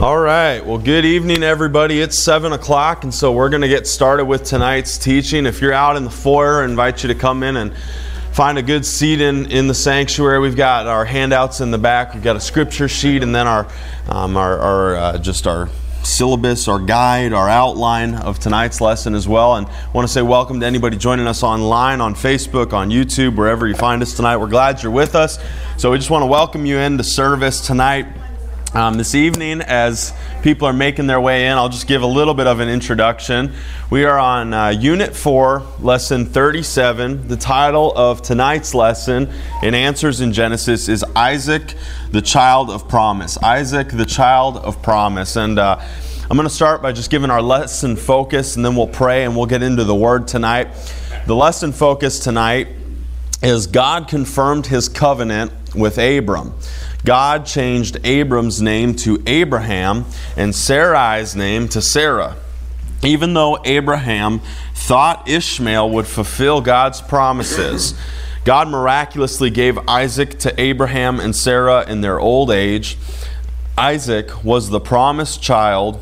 All right. Well, good evening, everybody. It's 7 o'clock, and so we're going to get started with tonight's teaching. If you're out in the foyer, I invite you to come in and find a good seat in, in the sanctuary. We've got our handouts in the back. We've got a scripture sheet, and then our, um, our, our uh, just our syllabus, our guide, our outline of tonight's lesson as well. And I want to say welcome to anybody joining us online, on Facebook, on YouTube, wherever you find us tonight. We're glad you're with us. So we just want to welcome you into service tonight. Um, this evening, as people are making their way in, I'll just give a little bit of an introduction. We are on uh, Unit 4, Lesson 37. The title of tonight's lesson in Answers in Genesis is Isaac, the Child of Promise. Isaac, the Child of Promise. And uh, I'm going to start by just giving our lesson focus, and then we'll pray and we'll get into the Word tonight. The lesson focus tonight is God confirmed his covenant with Abram. God changed Abram's name to Abraham and Sarai's name to Sarah. Even though Abraham thought Ishmael would fulfill God's promises, God miraculously gave Isaac to Abraham and Sarah in their old age. Isaac was the promised child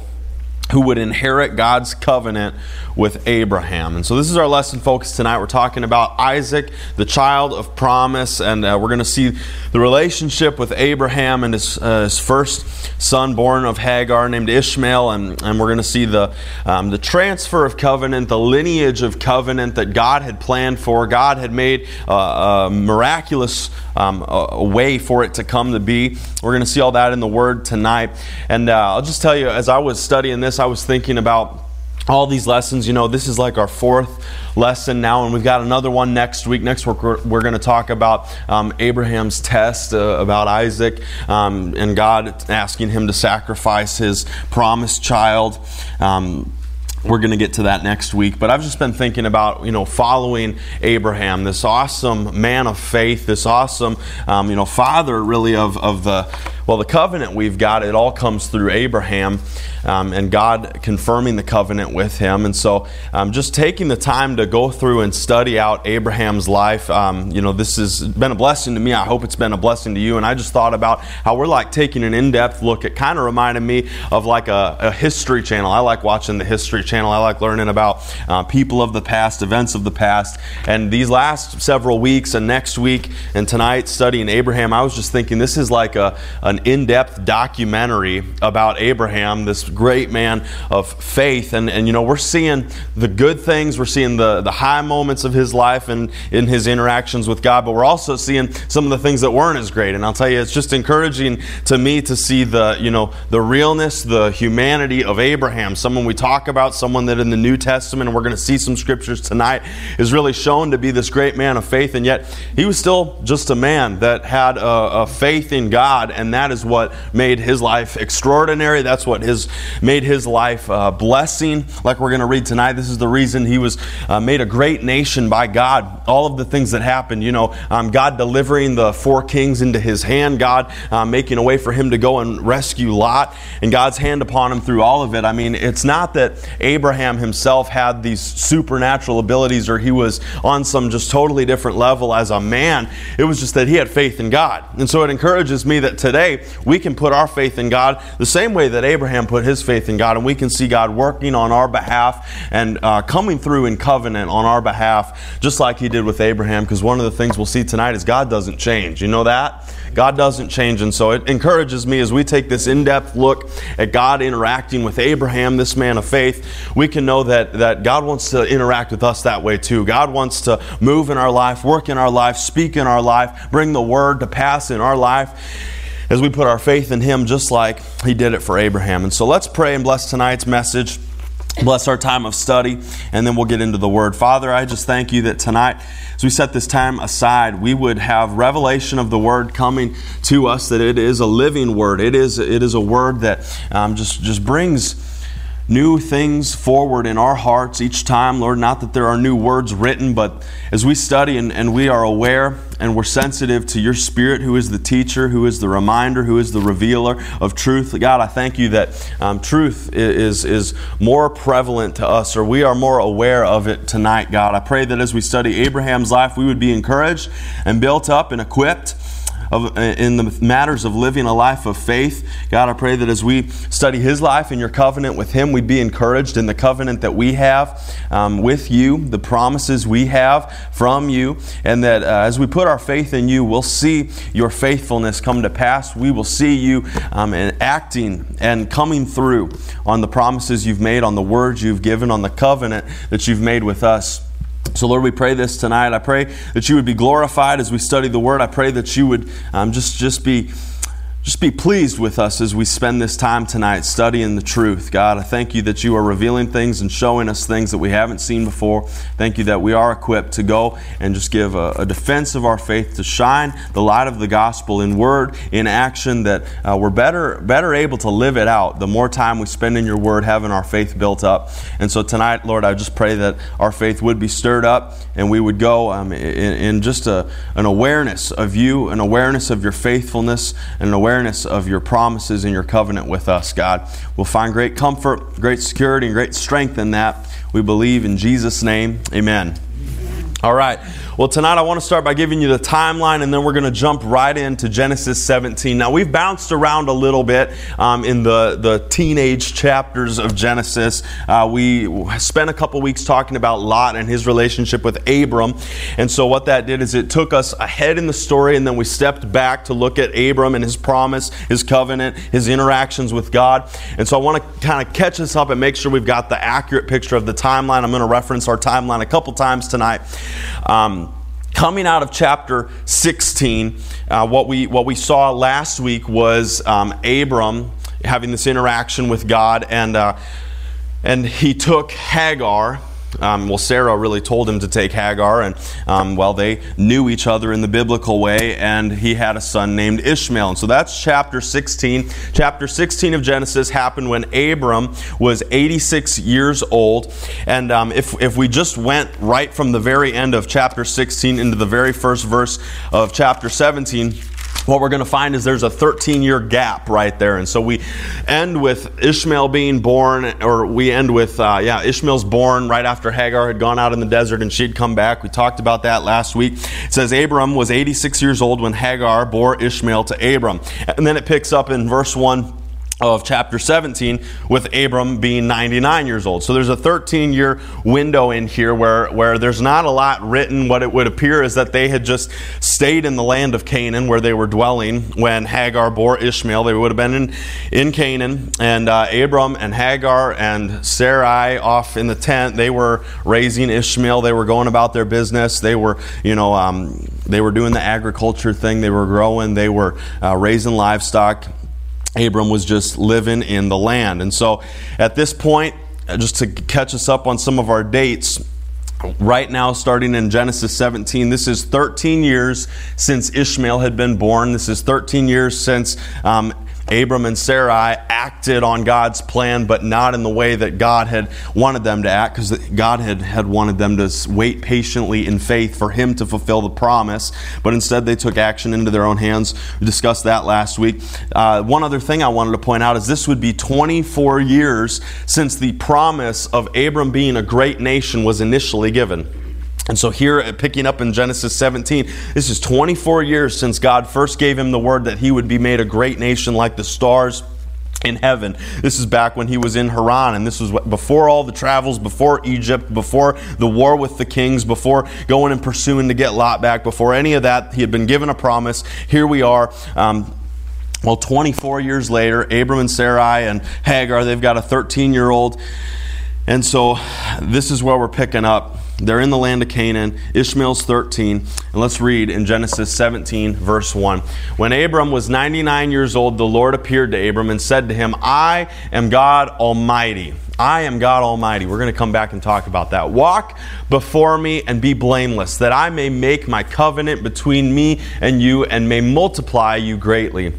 who would inherit God's covenant with Abraham. And so this is our lesson focus tonight. We're talking about Isaac, the child of promise, and uh, we're going to see the relationship with Abraham and his, uh, his first son born of Hagar named Ishmael, and, and we're going to see the, um, the transfer of covenant, the lineage of covenant that God had planned for. God had made uh, a miraculous um, a way for it to come to be. We're going to see all that in the Word tonight. And uh, I'll just tell you, as I was studying this, I was thinking about all these lessons. You know, this is like our fourth lesson now, and we've got another one next week. Next week, we're, we're going to talk about um, Abraham's test, uh, about Isaac, um, and God asking him to sacrifice his promised child. Um, we're going to get to that next week but i've just been thinking about you know following abraham this awesome man of faith this awesome um, you know father really of, of the well the covenant we've got it all comes through abraham um, and God confirming the covenant with him. And so, um, just taking the time to go through and study out Abraham's life, um, you know, this has been a blessing to me. I hope it's been a blessing to you. And I just thought about how we're like taking an in depth look. It kind of reminded me of like a, a, history channel. I like watching the history channel, I like learning about uh, people of the past, events of the past. And these last several weeks and next week and tonight studying Abraham, I was just thinking this is like a, an in depth documentary about Abraham, this great man of faith. And, and you know, we're seeing the good things, we're seeing the, the high moments of his life and in his interactions with God, but we're also seeing some of the things that weren't as great. And I'll tell you, it's just encouraging to me to see the, you know, the realness, the humanity of Abraham, someone we talk about, someone that in the New Testament, and we're going to see some scriptures tonight, is really shown to be this great man of faith. And yet, he was still just a man that had a, a faith in God, and that is what made his life extraordinary. That's what his made his life a blessing, like we're going to read tonight. This is the reason he was uh, made a great nation by God. All of the things that happened, you know, um, God delivering the four kings into his hand, God uh, making a way for him to go and rescue Lot, and God's hand upon him through all of it. I mean, it's not that Abraham himself had these supernatural abilities or he was on some just totally different level as a man. It was just that he had faith in God. And so it encourages me that today we can put our faith in God the same way that Abraham put his his faith in God, and we can see God working on our behalf and uh, coming through in covenant on our behalf, just like He did with Abraham. Because one of the things we'll see tonight is God doesn't change. You know that? God doesn't change. And so it encourages me as we take this in depth look at God interacting with Abraham, this man of faith, we can know that, that God wants to interact with us that way too. God wants to move in our life, work in our life, speak in our life, bring the word to pass in our life as we put our faith in Him just like He did it for Abraham. And so let's pray and bless tonight's message. Bless our time of study, and then we'll get into the Word. Father, I just thank you that tonight, as we set this time aside, we would have revelation of the Word coming to us, that it is a living Word. It is, it is a Word that um, just, just brings new things forward in our hearts each time, Lord. Not that there are new words written, but as we study and, and we are aware and we're sensitive to your Spirit, who is the teacher, who is the reminder, who is the revealer of truth. God, I thank you that um, truth is, is more prevalent to us, or we are more aware of it tonight, God. I pray that as we study Abraham's life, we would be encouraged and built up and equipped of, in the matters of living a life of faith. God, I pray that as we study His life and your covenant with Him, we'd be encouraged in the covenant that we have um, with you, the promises we have from you, and that uh, as we put our faith in you, we'll see your faithfulness come to pass. We will see you um, acting and coming through on the promises you've made, on the words you've given, on the covenant that you've made with us. So, Lord, we pray this tonight. I pray that you would be glorified as we study the Word. I pray that you would um, just, just be just be pleased with us as we spend this time tonight studying the truth. God, I thank you that you are revealing things and showing us things that we haven't seen before. Thank you that we are equipped to go and just give a, a defense of our faith, to shine the light of the gospel in word, in action, that uh, we're better, better able to live it out the more time we spend in your word, having our faith built up. And so tonight, Lord, I just pray that our faith would be stirred up and we would go um, in, in, just a, an awareness of you, an awareness of your faithfulness, and an awareness awareness of your promises and your covenant with us, God. We'll find great comfort, great security, and great strength in that. We believe in Jesus' name. Amen. All right. Well, tonight I want to start by giving you the timeline, and then we're going to jump right into Genesis 17. Now, we've bounced around a little bit um, in the, the teenage chapters of Genesis. Uh, we spent a couple weeks talking about Lot and his relationship with Abram. And so, what that did is it took us ahead in the story, and then we stepped back to look at Abram and his promise, his covenant, his interactions with God. And so, I want to kind of catch us up and make sure we've got the accurate picture of the timeline. I'm going to reference our timeline a couple times tonight. Um, coming out of chapter 16, uh, what, we, what we saw last week was um, Abram having this interaction with God, and, uh, and he took Hagar um, well, Sarah really told him to take Hagar, and um, well, they knew each other in the biblical way, and he had a son named Ishmael. And so that's chapter 16. Chapter 16 of Genesis happened when Abram was 86 years old. And um, if, if we just went right from the very end of chapter 16 into the very first verse of chapter 17, what we're going to find is there's a 13 year gap right there. And so we end with Ishmael being born, or we end with, uh, yeah, Ishmael's born right after Hagar had gone out in the desert and she'd come back. We talked about that last week. It says Abram was 86 years old when Hagar bore Ishmael to Abram. And then it picks up in verse 1 of chapter 17 with Abram being 99 years old. So there's a 13 year window in here where, where there's not a lot written. What it would appear is that they had just stayed in the land of Canaan where they were dwelling when Hagar bore Ishmael. They would have been in, in Canaan. And uh, Abram and Hagar and Sarai off in the tent, they were raising Ishmael. They were going about their business. They were, you know, um, they were doing the agriculture thing. They were growing. They were uh, raising livestock. Abram was just living in the land. And so at this point, just to catch us up on some of our dates, right now, starting in Genesis 17, this is 13 years since Ishmael had been born. This is 13 years since um, Abram and Sarai acted on God's plan, but not in the way that God had wanted them to act, because God had, had wanted them to wait patiently in faith for Him to fulfill the promise. But instead, they took action into their own hands. We discussed that last week. Uh, one other thing I wanted to point out is this would be 24 years since the promise of Abram being a great nation was initially given. And so, here, uh, picking up in Genesis 17, this is 24 years since God first gave him the word that he would be made a great nation like the stars in heaven. This is back when he was in Haran, and this was before all the travels, before Egypt, before the war with the kings, before going and pursuing to get Lot back, before any of that. He had been given a promise. Here we are. Um, well, 24 years later, Abram and Sarai and Hagar, they've got a 13 year old. And so this is where we're picking up. They're in the land of Canaan. Ishmael's 13. And let's read in Genesis 17, verse 1. When Abram was 99 years old, the Lord appeared to Abram and said to him, I am God Almighty. I am God Almighty. We're going to come back and talk about that. Walk before me and be blameless, that I may make my covenant between me and you and may multiply you greatly.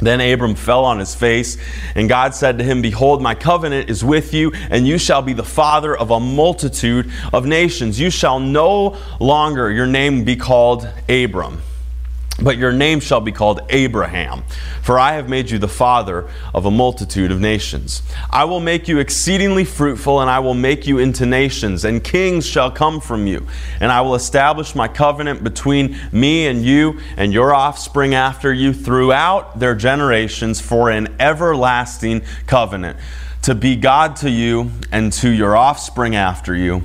Then Abram fell on his face, and God said to him, Behold, my covenant is with you, and you shall be the father of a multitude of nations. You shall no longer, your name be called Abram. But your name shall be called Abraham, for I have made you the father of a multitude of nations. I will make you exceedingly fruitful, and I will make you into nations, and kings shall come from you. And I will establish my covenant between me and you and your offspring after you throughout their generations for an everlasting covenant, to be God to you and to your offspring after you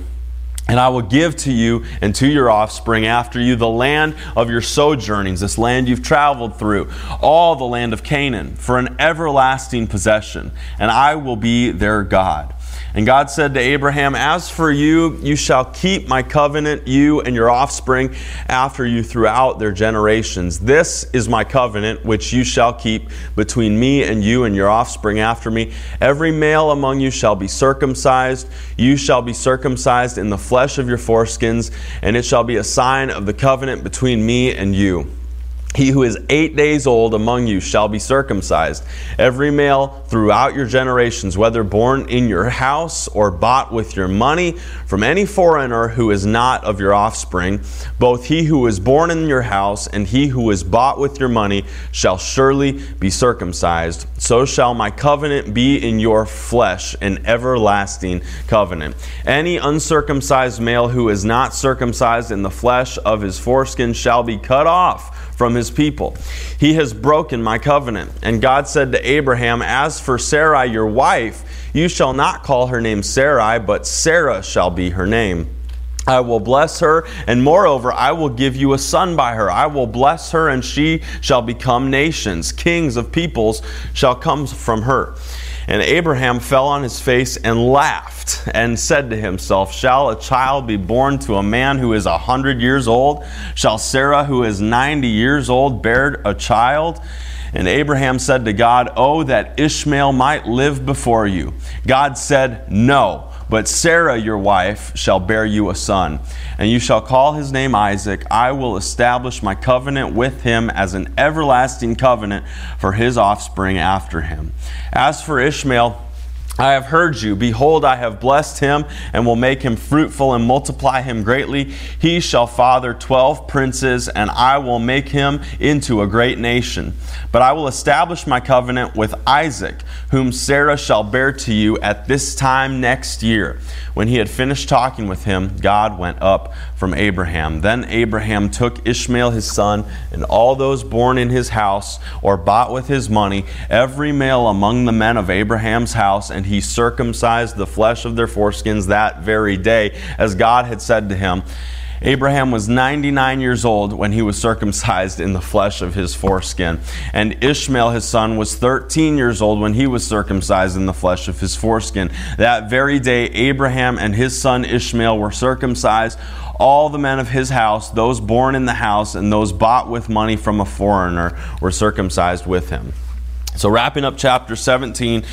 and I will give to you and to your offspring after you the land of your sojournings, this land you've traveled through, all the land of Canaan, for an everlasting possession, and I will be their God. And God said to Abraham, As for you, you shall keep my covenant, you and your offspring after you throughout their generations. This is my covenant which you shall keep between me and you and your offspring after me. Every male among you shall be circumcised. You shall be circumcised in the flesh of your foreskins, and it shall be a sign of the covenant between me and you. He who is eight days old among you shall be circumcised. Every male throughout your generations, whether born in your house or bought with your money from any foreigner who is not of your offspring, both he who is born in your house and he who is bought with your money shall surely be circumcised. So shall my covenant be in your flesh, an everlasting covenant. Any uncircumcised male who is not circumcised in the flesh of his foreskin shall be cut off from his people. He has broken my covenant. And God said to Abraham, As for Sarai, your wife, you shall not call her name Sarai, but Sarah shall be her name. I will bless her, and moreover, I will give you a son by her. I will bless her, and she shall become nations. Kings of peoples shall come from her. And Abraham fell on his face and laughed, and said to himself, Shall a child be born to a man who is a hundred years old? Shall Sarah, who is ninety years old, bear a child? And Abraham said to God, Oh, that Ishmael might live before you. God said, No. But Sarah, your wife, shall bear you a son, and you shall call his name Isaac. I will establish my covenant with him as an everlasting covenant for his offspring after him. As for Ishmael, I have heard you. Behold, I have blessed him and will make him fruitful and multiply him greatly. He shall father twelve princes, and I will make him into a great nation. But I will establish my covenant with Isaac, whom Sarah shall bear to you at this time next year. When he had finished talking with him, God went up from Abraham. Then Abraham took Ishmael his son, and all those born in his house or bought with his money, every male among the men of Abraham's house, and he circumcised the flesh of their foreskins that very day, as God had said to him. Abraham was 99 years old when he was circumcised in the flesh of his foreskin. And Ishmael, his son, was 13 years old when he was circumcised in the flesh of his foreskin. That very day, Abraham and his son Ishmael were circumcised. All the men of his house, those born in the house, and those bought with money from a foreigner, were circumcised with him. So, wrapping up chapter 17.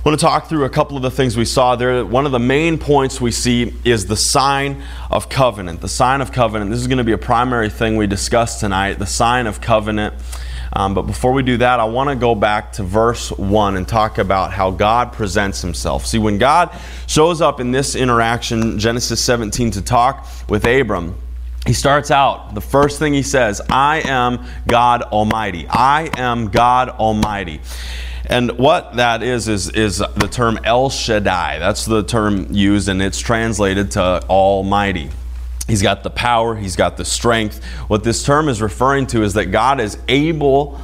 I want to talk through a couple of the things we saw there. One of the main points we see is the sign of covenant. The sign of covenant. This is going to be a primary thing we discuss tonight the sign of covenant. Um, but before we do that, I want to go back to verse 1 and talk about how God presents himself. See, when God shows up in this interaction, Genesis 17, to talk with Abram, he starts out, the first thing he says, I am God Almighty. I am God Almighty. And what that is, is, is the term El Shaddai. That's the term used, and it's translated to Almighty. He's got the power, he's got the strength. What this term is referring to is that God is able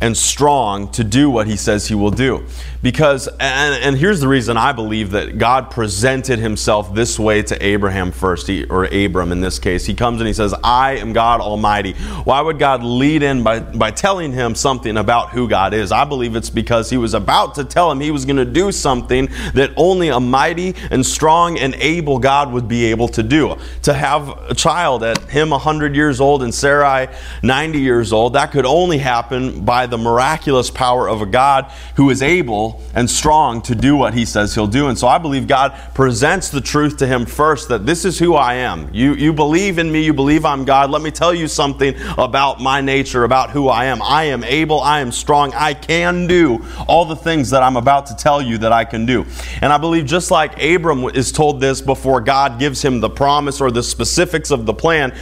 and strong to do what he says he will do. Because, and, and here's the reason I believe that God presented himself this way to Abraham first, he, or Abram in this case. He comes and he says, I am God Almighty. Why would God lead in by, by telling him something about who God is? I believe it's because he was about to tell him he was going to do something that only a mighty and strong and able God would be able to do. To have a child at him 100 years old and Sarai 90 years old, that could only happen by the miraculous power of a God who is able and strong to do what he says he'll do. And so I believe God presents the truth to him first that this is who I am. You, you believe in me, you believe I'm God. Let me tell you something about my nature, about who I am. I am able, I am strong, I can do all the things that I'm about to tell you that I can do. And I believe just like Abram is told this before God gives him the promise or the specifics of the plan,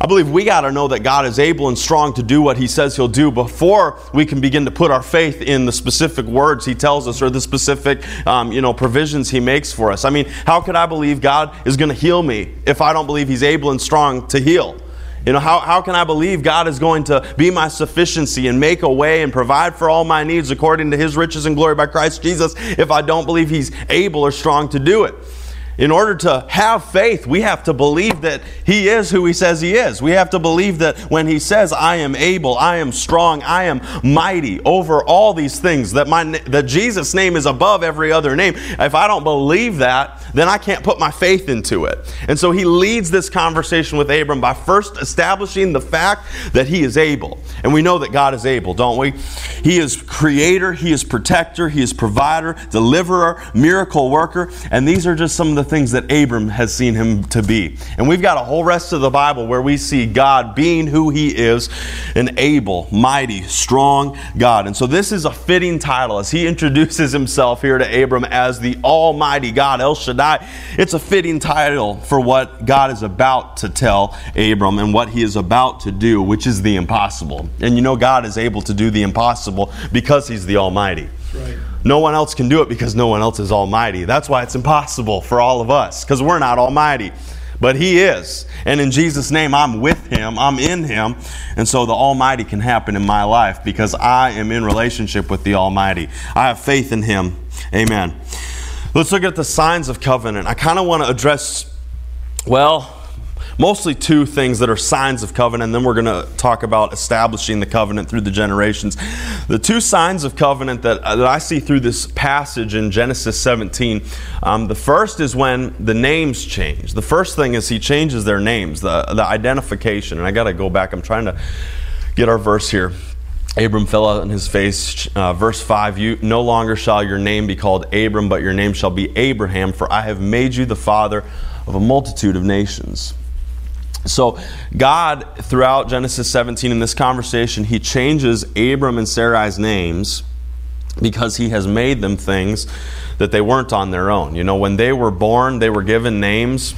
I believe we got to know that God is able and strong to do what He says He'll do before we can begin to put our faith in the specific words He tells us or the specific, um, you know, provisions He makes for us. I mean, how could I believe God is going to heal me if I don't believe He's able and strong to heal? You know, how, how can I believe God is going to be my sufficiency and make a way and provide for all my needs according to His riches and glory by Christ Jesus if I don't believe He's able or strong to do it? In order to have faith, we have to believe that He is who He says He is. We have to believe that when He says, I am able, I am strong, I am mighty over all these things, that, my, that Jesus' name is above every other name. If I don't believe that, then I can't put my faith into it. And so He leads this conversation with Abram by first establishing the fact that He is able. And we know that God is able, don't we? He is creator, He is protector, He is provider, deliverer, miracle worker. And these are just some of the things that Abram has seen him to be. And we've got a whole rest of the Bible where we see God being who he is an able, mighty, strong God. And so this is a fitting title as he introduces himself here to Abram as the Almighty God, El Shaddai. It's a fitting title for what God is about to tell Abram and what he is about to do, which is the impossible. And you know, God is able to do the impossible because he's the Almighty. Right. No one else can do it because no one else is almighty. That's why it's impossible for all of us because we're not almighty. But He is. And in Jesus' name, I'm with Him, I'm in Him. And so the Almighty can happen in my life because I am in relationship with the Almighty. I have faith in Him. Amen. Let's look at the signs of covenant. I kind of want to address, well, mostly two things that are signs of covenant, and then we're going to talk about establishing the covenant through the generations. The two signs of covenant that, uh, that I see through this passage in Genesis 17, um, the first is when the names change. The first thing is he changes their names, the, the identification. And I got to go back, I'm trying to get our verse here. Abram fell on his face. Uh, verse 5 You no longer shall your name be called Abram, but your name shall be Abraham, for I have made you the father of a multitude of nations. So, God, throughout Genesis 17 in this conversation, He changes Abram and Sarai's names because He has made them things that they weren't on their own. You know, when they were born, they were given names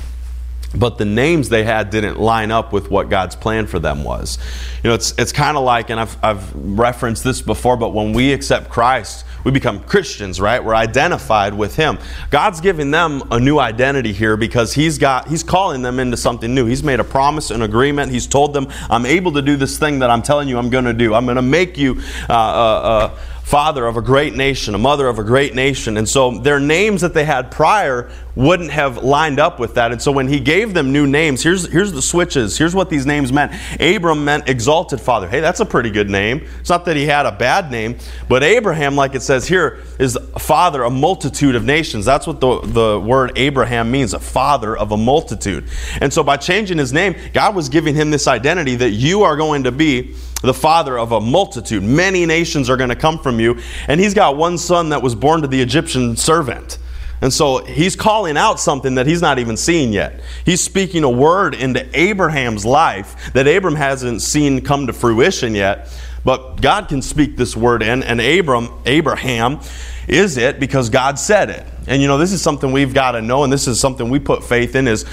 but the names they had didn't line up with what God's plan for them was. You know, it's, it's kind of like, and I've, I've referenced this before, but when we accept Christ, we become Christians, right? We're identified with Him. God's giving them a new identity here because He's got, He's calling them into something new. He's made a promise, an agreement. He's told them, I'm able to do this thing that I'm telling you I'm going to do. I'm going to make you uh, uh, uh, father of a great nation, a mother of a great nation. And so their names that they had prior wouldn't have lined up with that. And so when he gave them new names, here's, here's the switches. Here's what these names meant. Abram meant exalted father. Hey, that's a pretty good name. It's not that he had a bad name, but Abraham, like it says here, is father a multitude of nations. That's what the, the word Abraham means, a father of a multitude. And so by changing his name, God was giving him this identity that you are going to be the father of a multitude. Many nations are going to come from you. And he's got one son that was born to the Egyptian servant. And so he's calling out something that he's not even seeing yet. He's speaking a word into Abraham's life that Abram hasn't seen come to fruition yet. But God can speak this word in, and Abram, Abraham, is it because God said it. And you know, this is something we've got to know, and this is something we put faith in is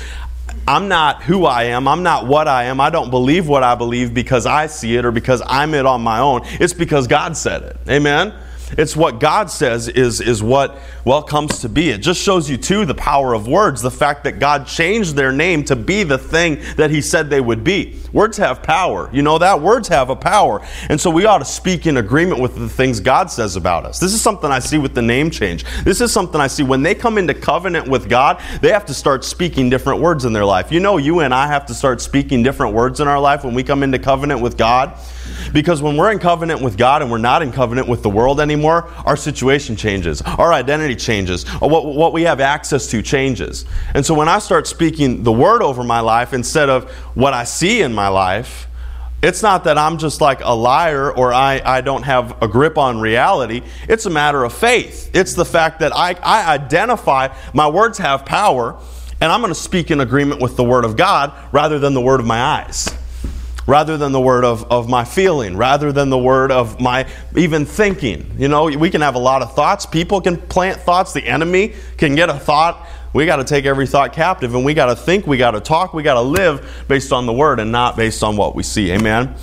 I'm not who I am. I'm not what I am. I don't believe what I believe because I see it or because I'm it on my own. It's because God said it. Amen? It's what God says is, is what well comes to be. It just shows you too the power of words, the fact that God changed their name to be the thing that He said they would be. Words have power. You know that? Words have a power. And so we ought to speak in agreement with the things God says about us. This is something I see with the name change. This is something I see when they come into covenant with God, they have to start speaking different words in their life. You know, you and I have to start speaking different words in our life when we come into covenant with God. Because when we're in covenant with God and we're not in covenant with the world anymore, our situation changes, our identity changes, what, what we have access to changes. And so when I start speaking the word over my life instead of what I see in my life, it's not that I'm just like a liar or I, I don't have a grip on reality. It's a matter of faith. It's the fact that I, I identify my words have power and I'm going to speak in agreement with the Word of God rather than the Word of my eyes rather than the word of, of my feeling, rather than the word of my even thinking. You know, we can have a lot of thoughts. People can plant thoughts. The enemy can get a thought We got to take every thought captive and we got to think, we got to talk, we got to live based on the word and not based on what we see. Amen.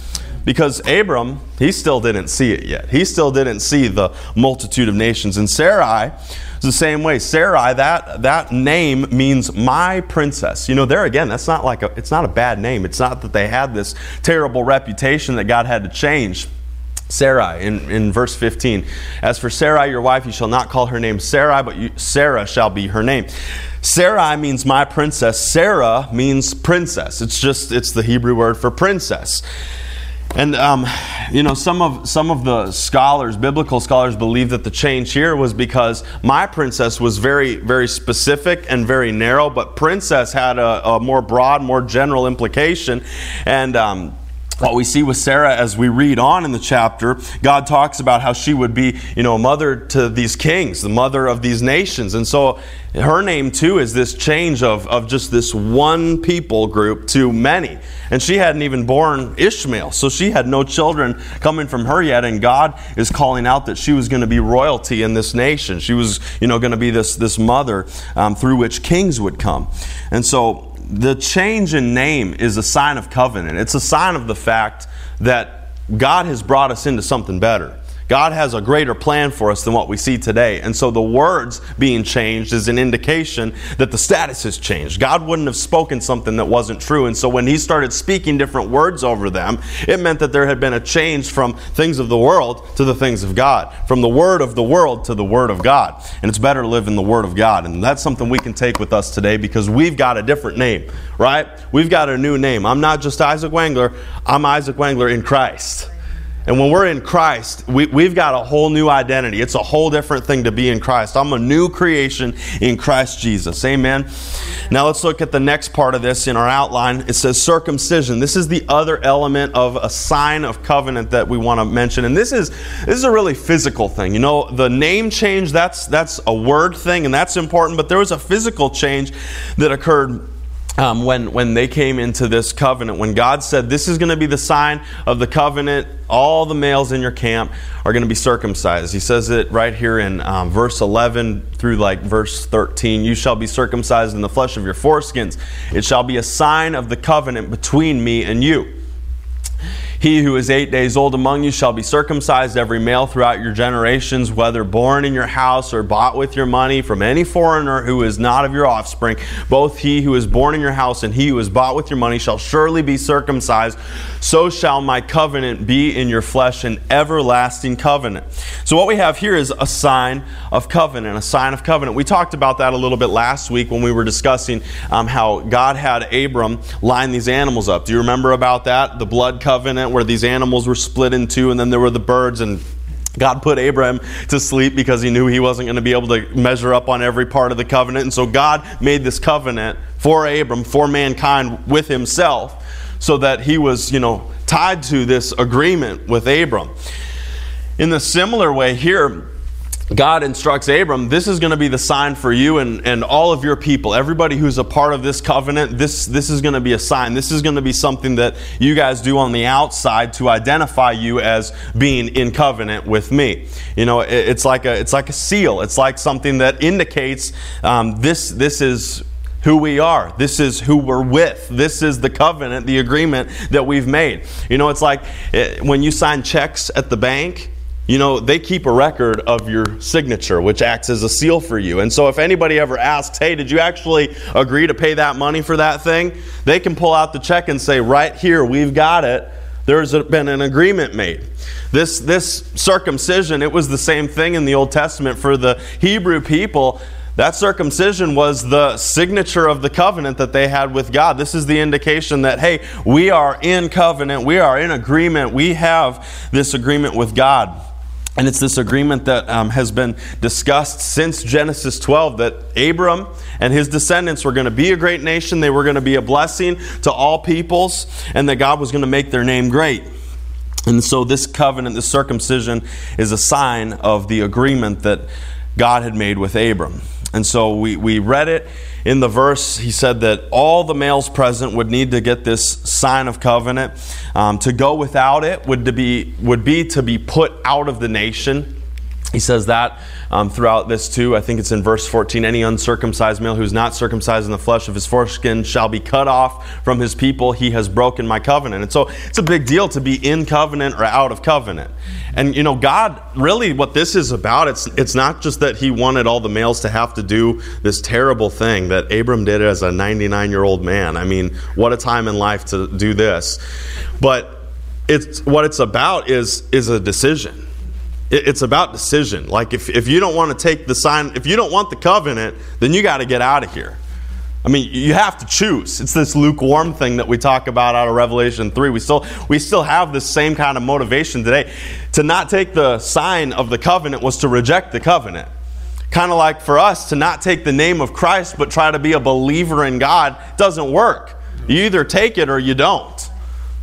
Because Abram, he still didn't see it yet. He still didn't see the multitude of nations. And Sarai is the same way. Sarai, that, that name means my princess. You know, there again, that's not like a, it's not a bad name. It's not that they had this terrible reputation that God had to change. Sarai in, in verse 15. As for Sarai, your wife, you shall not call her name Sarai, but you, Sarah shall be her name. Sarai means my princess. Sarah means princess. It's just, it's the Hebrew word for princess. And um, you know, some of some of the scholars, biblical scholars, believe that the change here was because my princess was very, very specific and very narrow, but princess had a, a more broad, more general implication, and. Um, what we see with Sarah as we read on in the chapter, God talks about how she would be, you know, a mother to these kings, the mother of these nations. And so her name too is this change of, of just this one people group to many. And she hadn't even born Ishmael, so she had no children coming from her yet. And God is calling out that she was going to be royalty in this nation. She was, you know, going to be this, this mother um, through which kings would come. And so the change in name is a sign of covenant. It's a sign of the fact that God has brought us into something better. God has a greater plan for us than what we see today. And so the words being changed is an indication that the status has changed. God wouldn't have spoken something that wasn't true. And so when He started speaking different words over them, it meant that there had been a change from things of the world to the things of God, from the word of the world to the word of God. And it's better to live in the word of God. And that's something we can take with us today because we've got a different name, right? We've got a new name. I'm not just Isaac Wangler, I'm Isaac Wangler in Christ. And when we're in Christ, we, we've got a whole new identity. It's a whole different thing to be in Christ. I'm a new creation in Christ Jesus. Amen. Now let's look at the next part of this in our outline. It says circumcision. This is the other element of a sign of covenant that we want to mention. And this is this is a really physical thing. You know, the name change, that's that's a word thing, and that's important, but there was a physical change that occurred um, when, when they came into this covenant, when God said, This is going to be the sign of the covenant, all the males in your camp are going to be circumcised. He says it right here in um, verse 11 through like verse 13 You shall be circumcised in the flesh of your foreskins. It shall be a sign of the covenant between me and you. He who is eight days old among you shall be circumcised, every male throughout your generations, whether born in your house or bought with your money from any foreigner who is not of your offspring. Both he who is born in your house and he who is bought with your money shall surely be circumcised. So shall my covenant be in your flesh, an everlasting covenant. So, what we have here is a sign of covenant, a sign of covenant. We talked about that a little bit last week when we were discussing um, how God had Abram line these animals up. Do you remember about that? The blood covenant where these animals were split in two, and then there were the birds and God put Abraham to sleep because he knew he wasn't going to be able to measure up on every part of the covenant. And so God made this covenant for Abram, for mankind, with himself, so that he was, you know, tied to this agreement with Abram. In the similar way here, God instructs Abram, this is going to be the sign for you and, and all of your people. Everybody who's a part of this covenant, this, this is going to be a sign. This is going to be something that you guys do on the outside to identify you as being in covenant with me. You know, it, it's, like a, it's like a seal. It's like something that indicates um, this, this is who we are. This is who we're with. This is the covenant, the agreement that we've made. You know, it's like eh, when you sign checks at the bank you know, they keep a record of your signature, which acts as a seal for you. And so if anybody ever asks, hey, did you actually agree to pay that money for that thing? They can pull out the check and say, right here, we've got it. There's been an agreement made. This, this circumcision, it was the same thing in the Old Testament for the Hebrew people. That circumcision was the signature of the covenant that they had with God. This is the indication that, hey, we are in covenant, we are in agreement, we have this agreement with God. And it's this agreement that um, has been discussed since Genesis 12 that Abram and his descendants were going to be a great nation. They were going to be a blessing to all peoples, and that God was going to make their name great. And so, this covenant, this circumcision, is a sign of the agreement that God had made with Abram. And so we, we read it in the verse. He said that all the males present would need to get this sign of covenant. Um, to go without it would, to be, would be to be put out of the nation. He says that um, throughout this too. I think it's in verse 14. Any uncircumcised male who is not circumcised in the flesh of his foreskin shall be cut off from his people. He has broken my covenant. And so it's a big deal to be in covenant or out of covenant. And you know, God really what this is about, it's it's not just that he wanted all the males to have to do this terrible thing that Abram did as a 99-year-old man. I mean, what a time in life to do this. But it's what it's about is is a decision it's about decision. Like if, if you don't want to take the sign, if you don't want the covenant, then you got to get out of here. I mean, you have to choose. It's this lukewarm thing that we talk about out of Revelation 3. We still we still have this same kind of motivation today. To not take the sign of the covenant was to reject the covenant. Kind of like for us to not take the name of Christ but try to be a believer in God doesn't work. You either take it or you don't.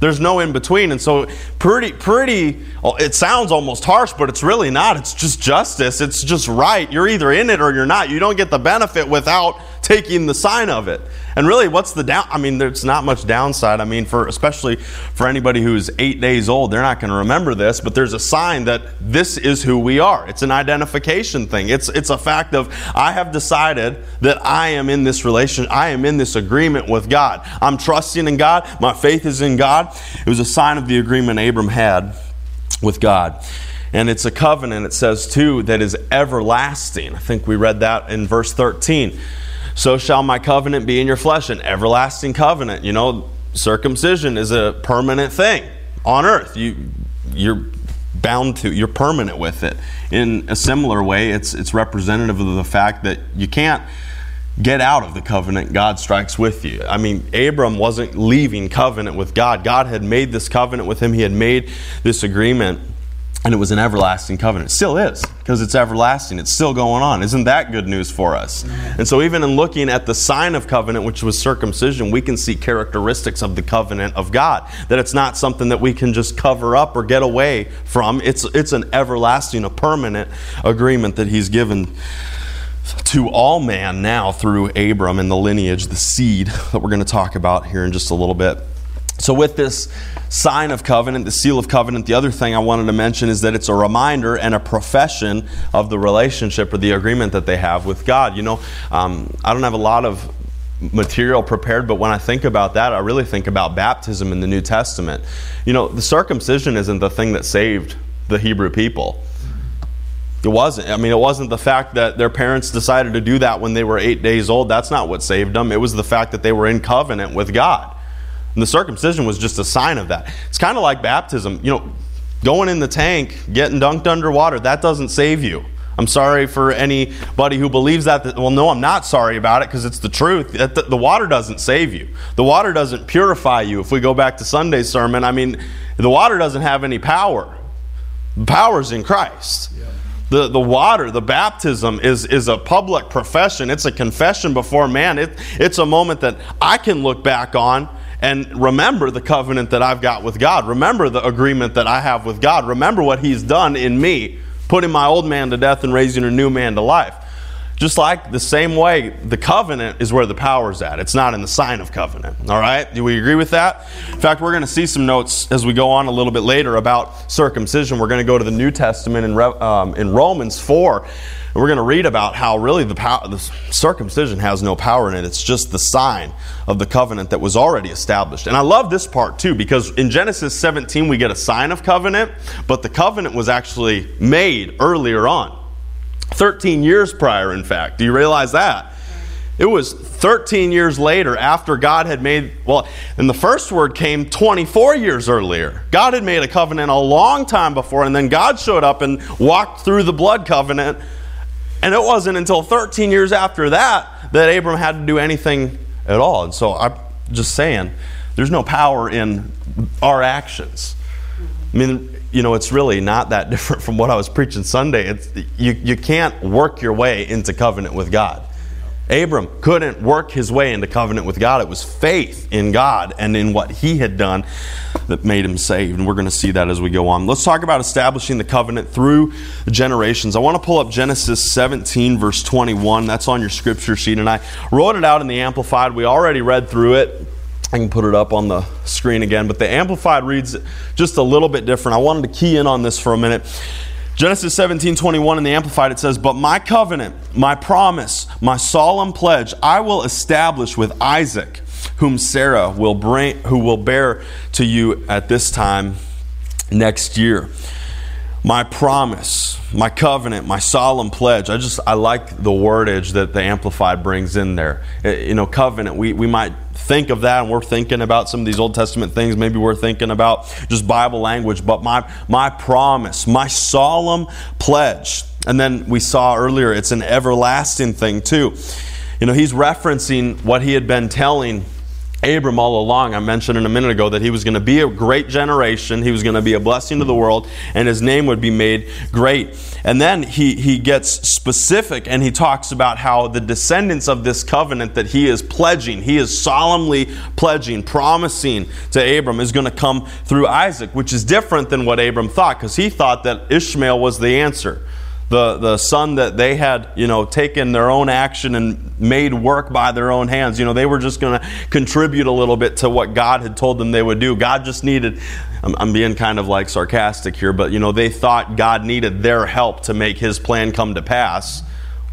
There's no in between. And so, pretty, pretty, oh, it sounds almost harsh, but it's really not. It's just justice. It's just right. You're either in it or you're not. You don't get the benefit without taking the sign of it. And really, what's the down? I mean, there's not much downside. I mean, for especially for anybody who's eight days old, they're not going to remember this. But there's a sign that this is who we are. It's an identification thing. It's it's a fact of I have decided that I am in this relation. I am in this agreement with God. I'm trusting in God. My faith is in God. It was a sign of the agreement Abram had with God. And it's a covenant, it says too, that is everlasting. I think we read that in verse 13 so shall my covenant be in your flesh, an everlasting covenant. You know, circumcision is a permanent thing on earth. You, you're bound to, you're permanent with it. In a similar way, it's, it's representative of the fact that you can't get out of the covenant God strikes with you. I mean, Abram wasn't leaving covenant with God. God had made this covenant with him, he had made this agreement and it was an everlasting covenant. It still is, because it's everlasting. It's still going on. Isn't that good news for us? And so, even in looking at the sign of covenant, which was circumcision, we can see characteristics of the covenant of God. That it's not something that we can just cover up or get away from. It's, it's an everlasting, a permanent agreement that He's given to all man now through Abram and the lineage, the seed that we're going to talk about here in just a little bit. So, with this sign of covenant, the seal of covenant, the other thing I wanted to mention is that it's a reminder and a profession of the relationship or the agreement that they have with God. You know, um, I don't have a lot of material prepared, but when I think about that, I really think about baptism in the New Testament. You know, the circumcision isn't the thing that saved the Hebrew people. It wasn't. I mean, it wasn't the fact that their parents decided to do that when they were eight days old. That's not what saved them. It was the fact that they were in covenant with God. And the circumcision was just a sign of that. It's kind of like baptism. You know, going in the tank, getting dunked underwater, that doesn't save you. I'm sorry for anybody who believes that. Well, no, I'm not sorry about it because it's the truth. The water doesn't save you. The water doesn't purify you. If we go back to Sunday's sermon, I mean, the water doesn't have any power. The power's in Christ. Yeah. The, the water, the baptism, is, is a public profession. It's a confession before man. It, it's a moment that I can look back on and remember the covenant that I've got with God. Remember the agreement that I have with God. Remember what He's done in me, putting my old man to death and raising a new man to life. Just like the same way, the covenant is where the power's at. It's not in the sign of covenant. All right? Do we agree with that? In fact, we're going to see some notes as we go on a little bit later about circumcision. We're going to go to the New Testament in, um, in Romans 4 and we're going to read about how really the, the circumcision has no power in it. It's just the sign of the covenant that was already established. And I love this part too because in Genesis 17 we get a sign of covenant, but the covenant was actually made earlier on. 13 years prior, in fact. Do you realize that? It was 13 years later after God had made, well, and the first word came 24 years earlier. God had made a covenant a long time before, and then God showed up and walked through the blood covenant and it wasn't until 13 years after that that Abram had to do anything at all. And so I'm just saying, there's no power in our actions. I mean, you know, it's really not that different from what I was preaching Sunday. It's, you, you can't work your way into covenant with God. Abram couldn't work his way into covenant with God. It was faith in God and in what he had done that made him saved. And we're going to see that as we go on. Let's talk about establishing the covenant through generations. I want to pull up Genesis 17, verse 21. That's on your scripture sheet. And I wrote it out in the Amplified. We already read through it. I can put it up on the screen again, but the Amplified reads just a little bit different. I wanted to key in on this for a minute. Genesis 17 21 in the Amplified, it says, But my covenant, my promise, my solemn pledge, I will establish with Isaac, whom Sarah will bring, who will bear to you at this time next year. My promise, my covenant, my solemn pledge. I just, I like the wordage that the Amplified brings in there. Eh, you know, covenant, we, we might think of that and we're thinking about some of these Old Testament things. Maybe we're thinking about just Bible language, but my, my promise, my solemn pledge. And then we saw earlier, it's an everlasting thing too. You know, he's referencing what he had been telling Abram all along. I mentioned in a minute ago that he was going to be a great generation, he was going to be a blessing to the world, and his name would be made great. And then he, he gets specific and he talks about how the descendants of this covenant that he is pledging, he is solemnly pledging, promising to Abram, is going to come through Isaac, which is different than what Abram thought, because he thought that Ishmael was the answer the, the son that they had, you know, taken their own action and made work by their own hands. You know, they were just going to contribute a little bit to what God had told them they would do. God just needed, I'm, I'm being kind of like sarcastic here, but, you know, they thought God needed their help to make his plan come to pass.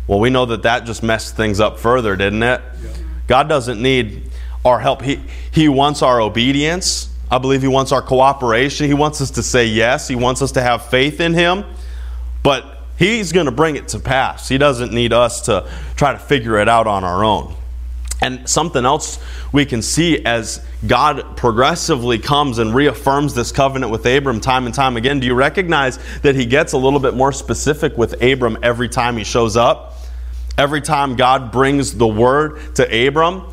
Well, we know that that just messed things up further, didn't it? Yeah. God doesn't need our help. He, he wants our obedience. I believe He wants our cooperation. He wants us to say yes. He wants us to have faith in Him. But He's going to bring it to pass. He doesn't need us to try to figure it out on our own. And something else we can see as God progressively comes and reaffirms this covenant with Abram time and time again. Do you recognize that he gets a little bit more specific with Abram every time he shows up? Every time God brings the word to Abram,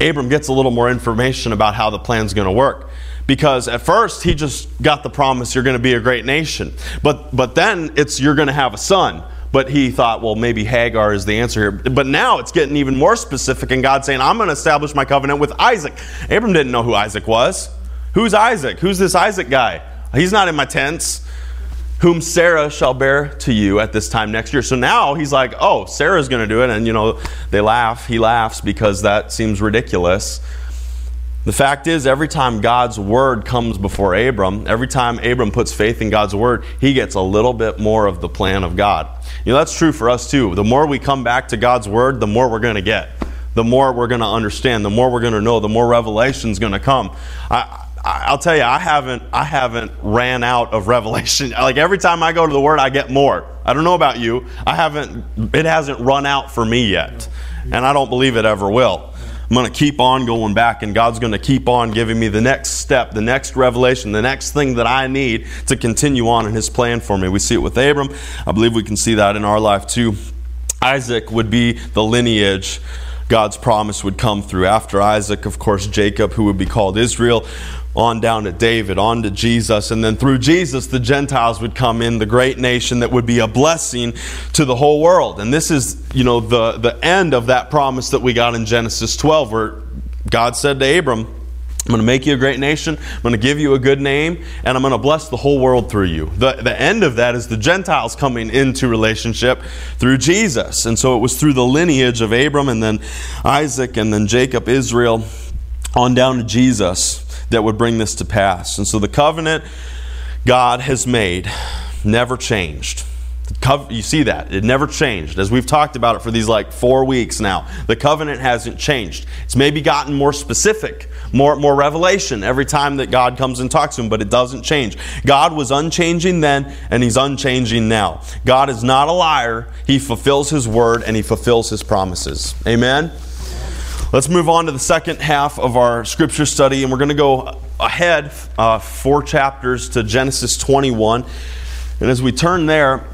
Abram gets a little more information about how the plan's going to work because at first he just got the promise you're going to be a great nation. But, but then it's you're going to have a son. But he thought, well, maybe Hagar is the answer here. But now it's getting even more specific, and God's saying, I'm going to establish my covenant with Isaac. Abram didn't know who Isaac was. Who's Isaac? Who's this Isaac guy? He's not in my tents. Whom Sarah shall bear to you at this time next year. So now he's like, oh, Sarah's going to do it. And, you know, they laugh. He laughs because that seems ridiculous. The fact is, every time God's word comes before Abram, every time Abram puts faith in God's word, he gets a little bit more of the plan of God. You know, that's true for us too. The more we come back to God's word, the more we're going to get. The more we're going to understand, the more we're going to know, the more revelation's going to come. I, I'll tell you, I haven't, I haven't ran out of revelation. Like every time I go to the Word, I get more. I don't know about you. I haven't, it hasn't run out for me yet. And I don't believe it ever will. I'm going to keep on going back, and God's going to keep on giving me the next step, the next revelation, the next thing that I need to continue on in His plan for me. We see it with Abram. I believe we can see that in our life too. Isaac would be the lineage God's promise would come through. After Isaac, of course, Jacob, who would be called Israel, on down to David, on to Jesus, and then through Jesus, the Gentiles would come in, the great nation that would be a blessing to the whole world. And this is, you know, the, the end of that promise that we got in Genesis 12, where God said to Abram, I'm going to make you a great nation. I'm going to give you a good name, and I'm going to bless the whole world through you. The, the end of that is the Gentiles coming into relationship through Jesus. And so it was through the lineage of Abram, and then Isaac, and then Jacob, Israel, on down to Jesus that would bring this to pass. And so the covenant God has made never changed. You see that. It never changed. As we've talked about it for these like four weeks now, the covenant hasn't changed. It's maybe gotten more specific, more, more revelation every time that God comes and talks to him, but it doesn't change. God was unchanging then, and he's unchanging now. God is not a liar. He fulfills his word and he fulfills his promises. Amen? Let's move on to the second half of our scripture study, and we're going to go ahead uh, four chapters to Genesis 21. And as we turn there,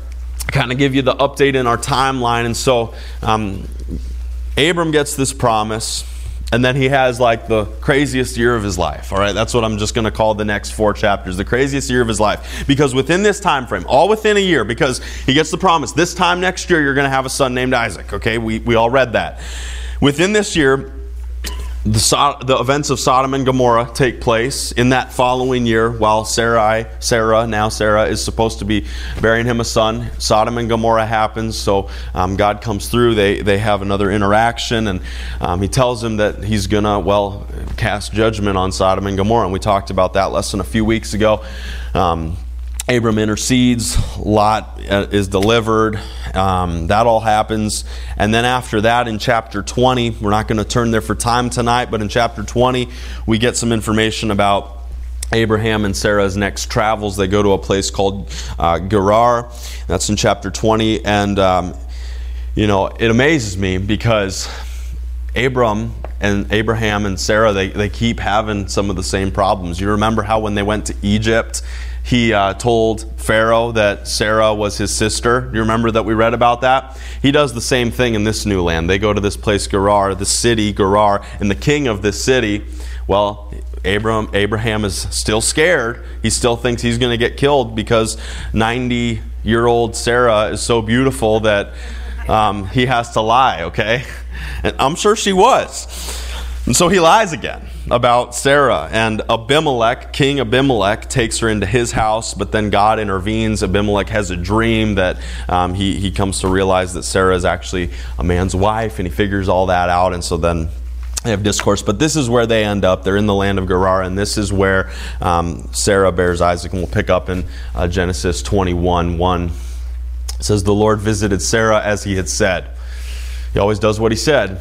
kind of give you the update in our timeline. And so, um, Abram gets this promise, and then he has like the craziest year of his life. All right, that's what I'm just going to call the next four chapters, the craziest year of his life. Because within this time frame, all within a year, because he gets the promise, this time next year you're going to have a son named Isaac. Okay, we, we all read that. Within this year, the, the, events of Sodom and Gomorrah take place in that following year while Sarai, Sarah, now Sarah, is supposed to be bearing him a son. Sodom and Gomorrah happens, so um, God comes through. They, they have another interaction, and um, he tells him that he's going to, well, cast judgment on Sodom and Gomorrah. And we talked about that lesson a few weeks ago. Um, Abram intercedes, Lot uh, is delivered. Um, that all happens. And then after that, in chapter 20, we're not going to turn there for time tonight, but in chapter 20, we get some information about Abraham and Sarah's next travels. They go to a place called uh, Gerar. That's in chapter 20. And, um, you know, it amazes me because Abram and Abraham and Sarah, they, they keep having some of the same problems. You remember how when they went to Egypt, he uh, told Pharaoh that Sarah was his sister. You remember that we read about that? He does the same thing in this new land. They go to this place, Gerar, the city, Gerar, and the king of this city, well, Abraham, Abraham is still scared. He still thinks he's going to get killed because 90 year old Sarah is so beautiful that um, he has to lie, okay? And I'm sure she was. And so he lies again about Sarah. And Abimelech, King Abimelech, takes her into his house, but then God intervenes. Abimelech has a dream that um, he, he comes to realize that Sarah is actually a man's wife, and he figures all that out. And so then they have discourse, but this is where they end up. They're in the land of Gerar, and this is where um, Sarah bears Isaac, and we'll pick up in uh, Genesis 21 1. It says, The Lord visited Sarah as he had said. He always does what he said.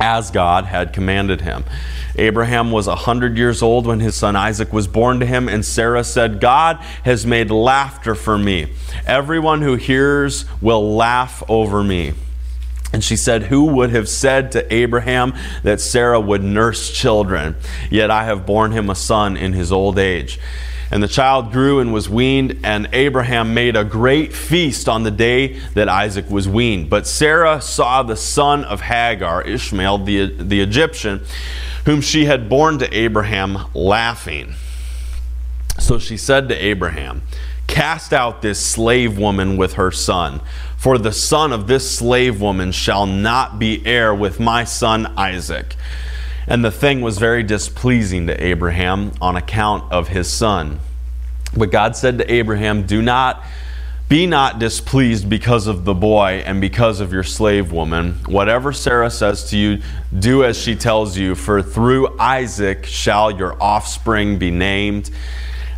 as God had commanded him. Abraham was a hundred years old when his son Isaac was born to him, and Sarah said, God has made laughter for me. Everyone who hears will laugh over me. And she said, Who would have said to Abraham that Sarah would nurse children? Yet I have borne him a son in his old age. And the child grew and was weaned, and Abraham made a great feast on the day that Isaac was weaned. But Sarah saw the son of Hagar, Ishmael, the, the Egyptian, whom she had borne to Abraham, laughing. So she said to Abraham, Cast out this slave woman with her son, for the son of this slave woman shall not be heir with my son Isaac. And the thing was very displeasing to Abraham on account of his son. But God said to Abraham, Do not be not displeased because of the boy and because of your slave woman. Whatever Sarah says to you, do as she tells you, for through Isaac shall your offspring be named.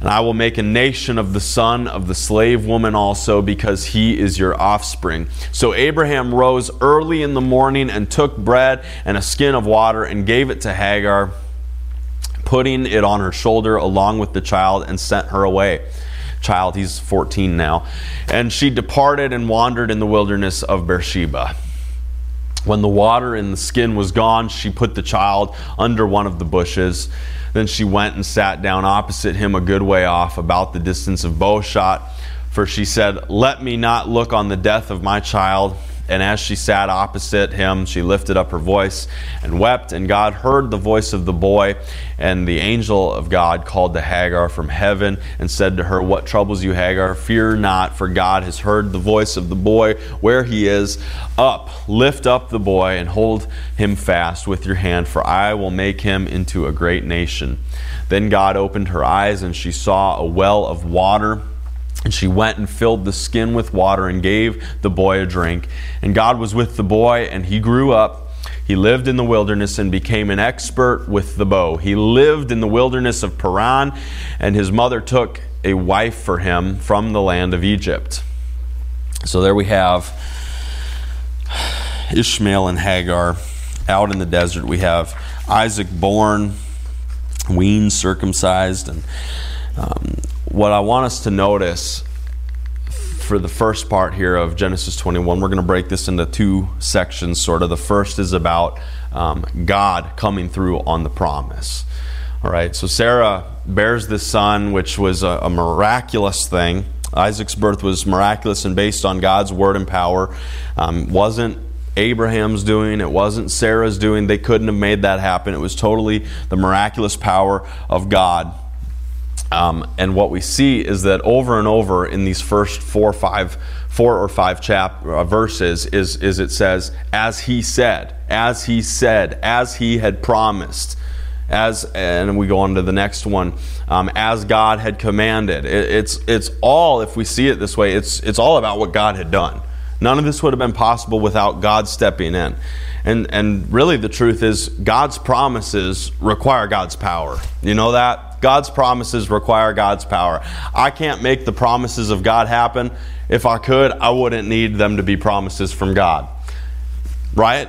And I will make a nation of the son of the slave woman also, because he is your offspring. So Abraham rose early in the morning and took bread and a skin of water and gave it to Hagar, putting it on her shoulder along with the child, and sent her away child. He's 14 now. And she departed and wandered in the wilderness of Beersheba. When the water in the skin was gone, she put the child under one of the bushes. Then she went and sat down opposite him a good way off, about the distance of bow shot. For she said, Let me not look on the death of my child. And as she sat opposite him, she lifted up her voice and wept. And God heard the voice of the boy. And the angel of God called to Hagar from heaven and said to her, What troubles you, Hagar? Fear not, for God has heard the voice of the boy where he is. Up, lift up the boy, and hold him fast with your hand, for I will make him into a great nation. Then God opened her eyes, and she saw a well of water and she went and filled the skin with water and gave the boy a drink. And God was with the boy, and he grew up. He lived in the wilderness and became an expert with the bow. He lived in the wilderness of Paran, and his mother took a wife for him from the land of Egypt. So there we have Ishmael and Hagar out in the desert. We have Isaac born, weaned, circumcised, and um, what I want us to notice for the first part here of Genesis 21, we're going to break this into two sections, sort of. The first is about um, God coming through on the promise. All right, so Sarah bears this son, which was a, a miraculous thing. Isaac's birth was miraculous and based on God's word and power. Um, wasn't Abraham's doing, it wasn't Sarah's doing. They couldn't have made that happen. It was totally the miraculous power of God Um, and what we see is that over and over in these first four or five, four or five chap uh, verses is, is it says, as he said, as he said, as he had promised, as and we go on to the next one, um, as God had commanded. It, it's it's all if we see it this way, it's it's all about what God had done. None of this would have been possible without God stepping in. And, and really, the truth is, God's promises require God's power. You know that? God's promises require God's power. I can't make the promises of God happen. If I could, I wouldn't need them to be promises from God. Right?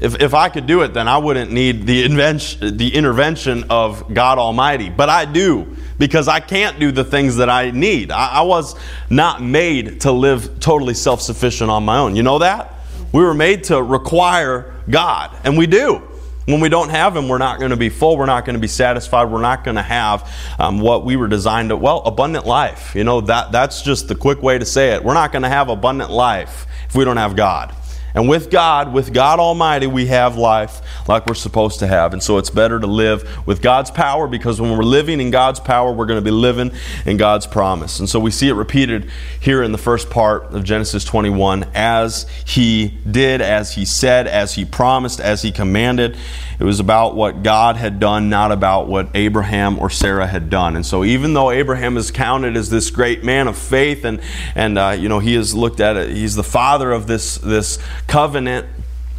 If, if I could do it, then I wouldn't need the, invention, the intervention of God Almighty. But I do because I can't do the things that I need. I, I was not made to live totally self sufficient on my own. You know that? We were made to require God, and we do. When we don't have Him, we're not going to be full. We're not going to be satisfied. We're not going to have um, what we were designed to. Well, abundant life. You know that that's just the quick way to say it. We're not going to have abundant life if we don't have God. And with God, with God Almighty, we have life like we're supposed to have. And so it's better to live with God's power because when we're living in God's power, we're going to be living in God's promise. And so we see it repeated here in the first part of Genesis 21 as He did, as He said, as He promised, as He commanded. It was about what God had done, not about what Abraham or Sarah had done. And so even though Abraham is counted as this great man of faith and, and uh, you know, he is looked at he's the father of this, this covenant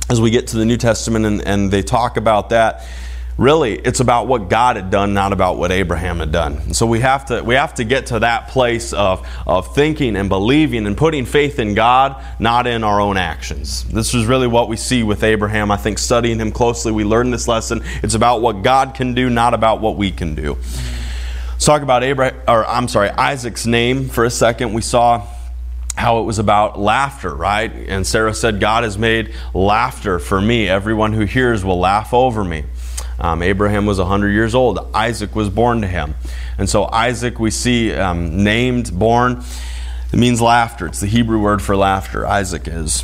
as we get to the New Testament and, and they talk about that. Really it's about what god had done not about what abraham had done. And so we have to we have to get to that place of of thinking and believing and putting faith in god not in our own actions. This is really what we see with abraham. I think studying him closely we learn this lesson. It's about what god can do not about what we can do. Let's talk about abraham or i'm sorry isaac's name for a second. We saw how it was about laughter, right? And Sarah said, God has made laughter for me. Everyone who hears will laugh over me. Um, Abraham was 100 years old. Isaac was born to him. And so, Isaac, we see um, named, born, it means laughter. It's the Hebrew word for laughter, Isaac is.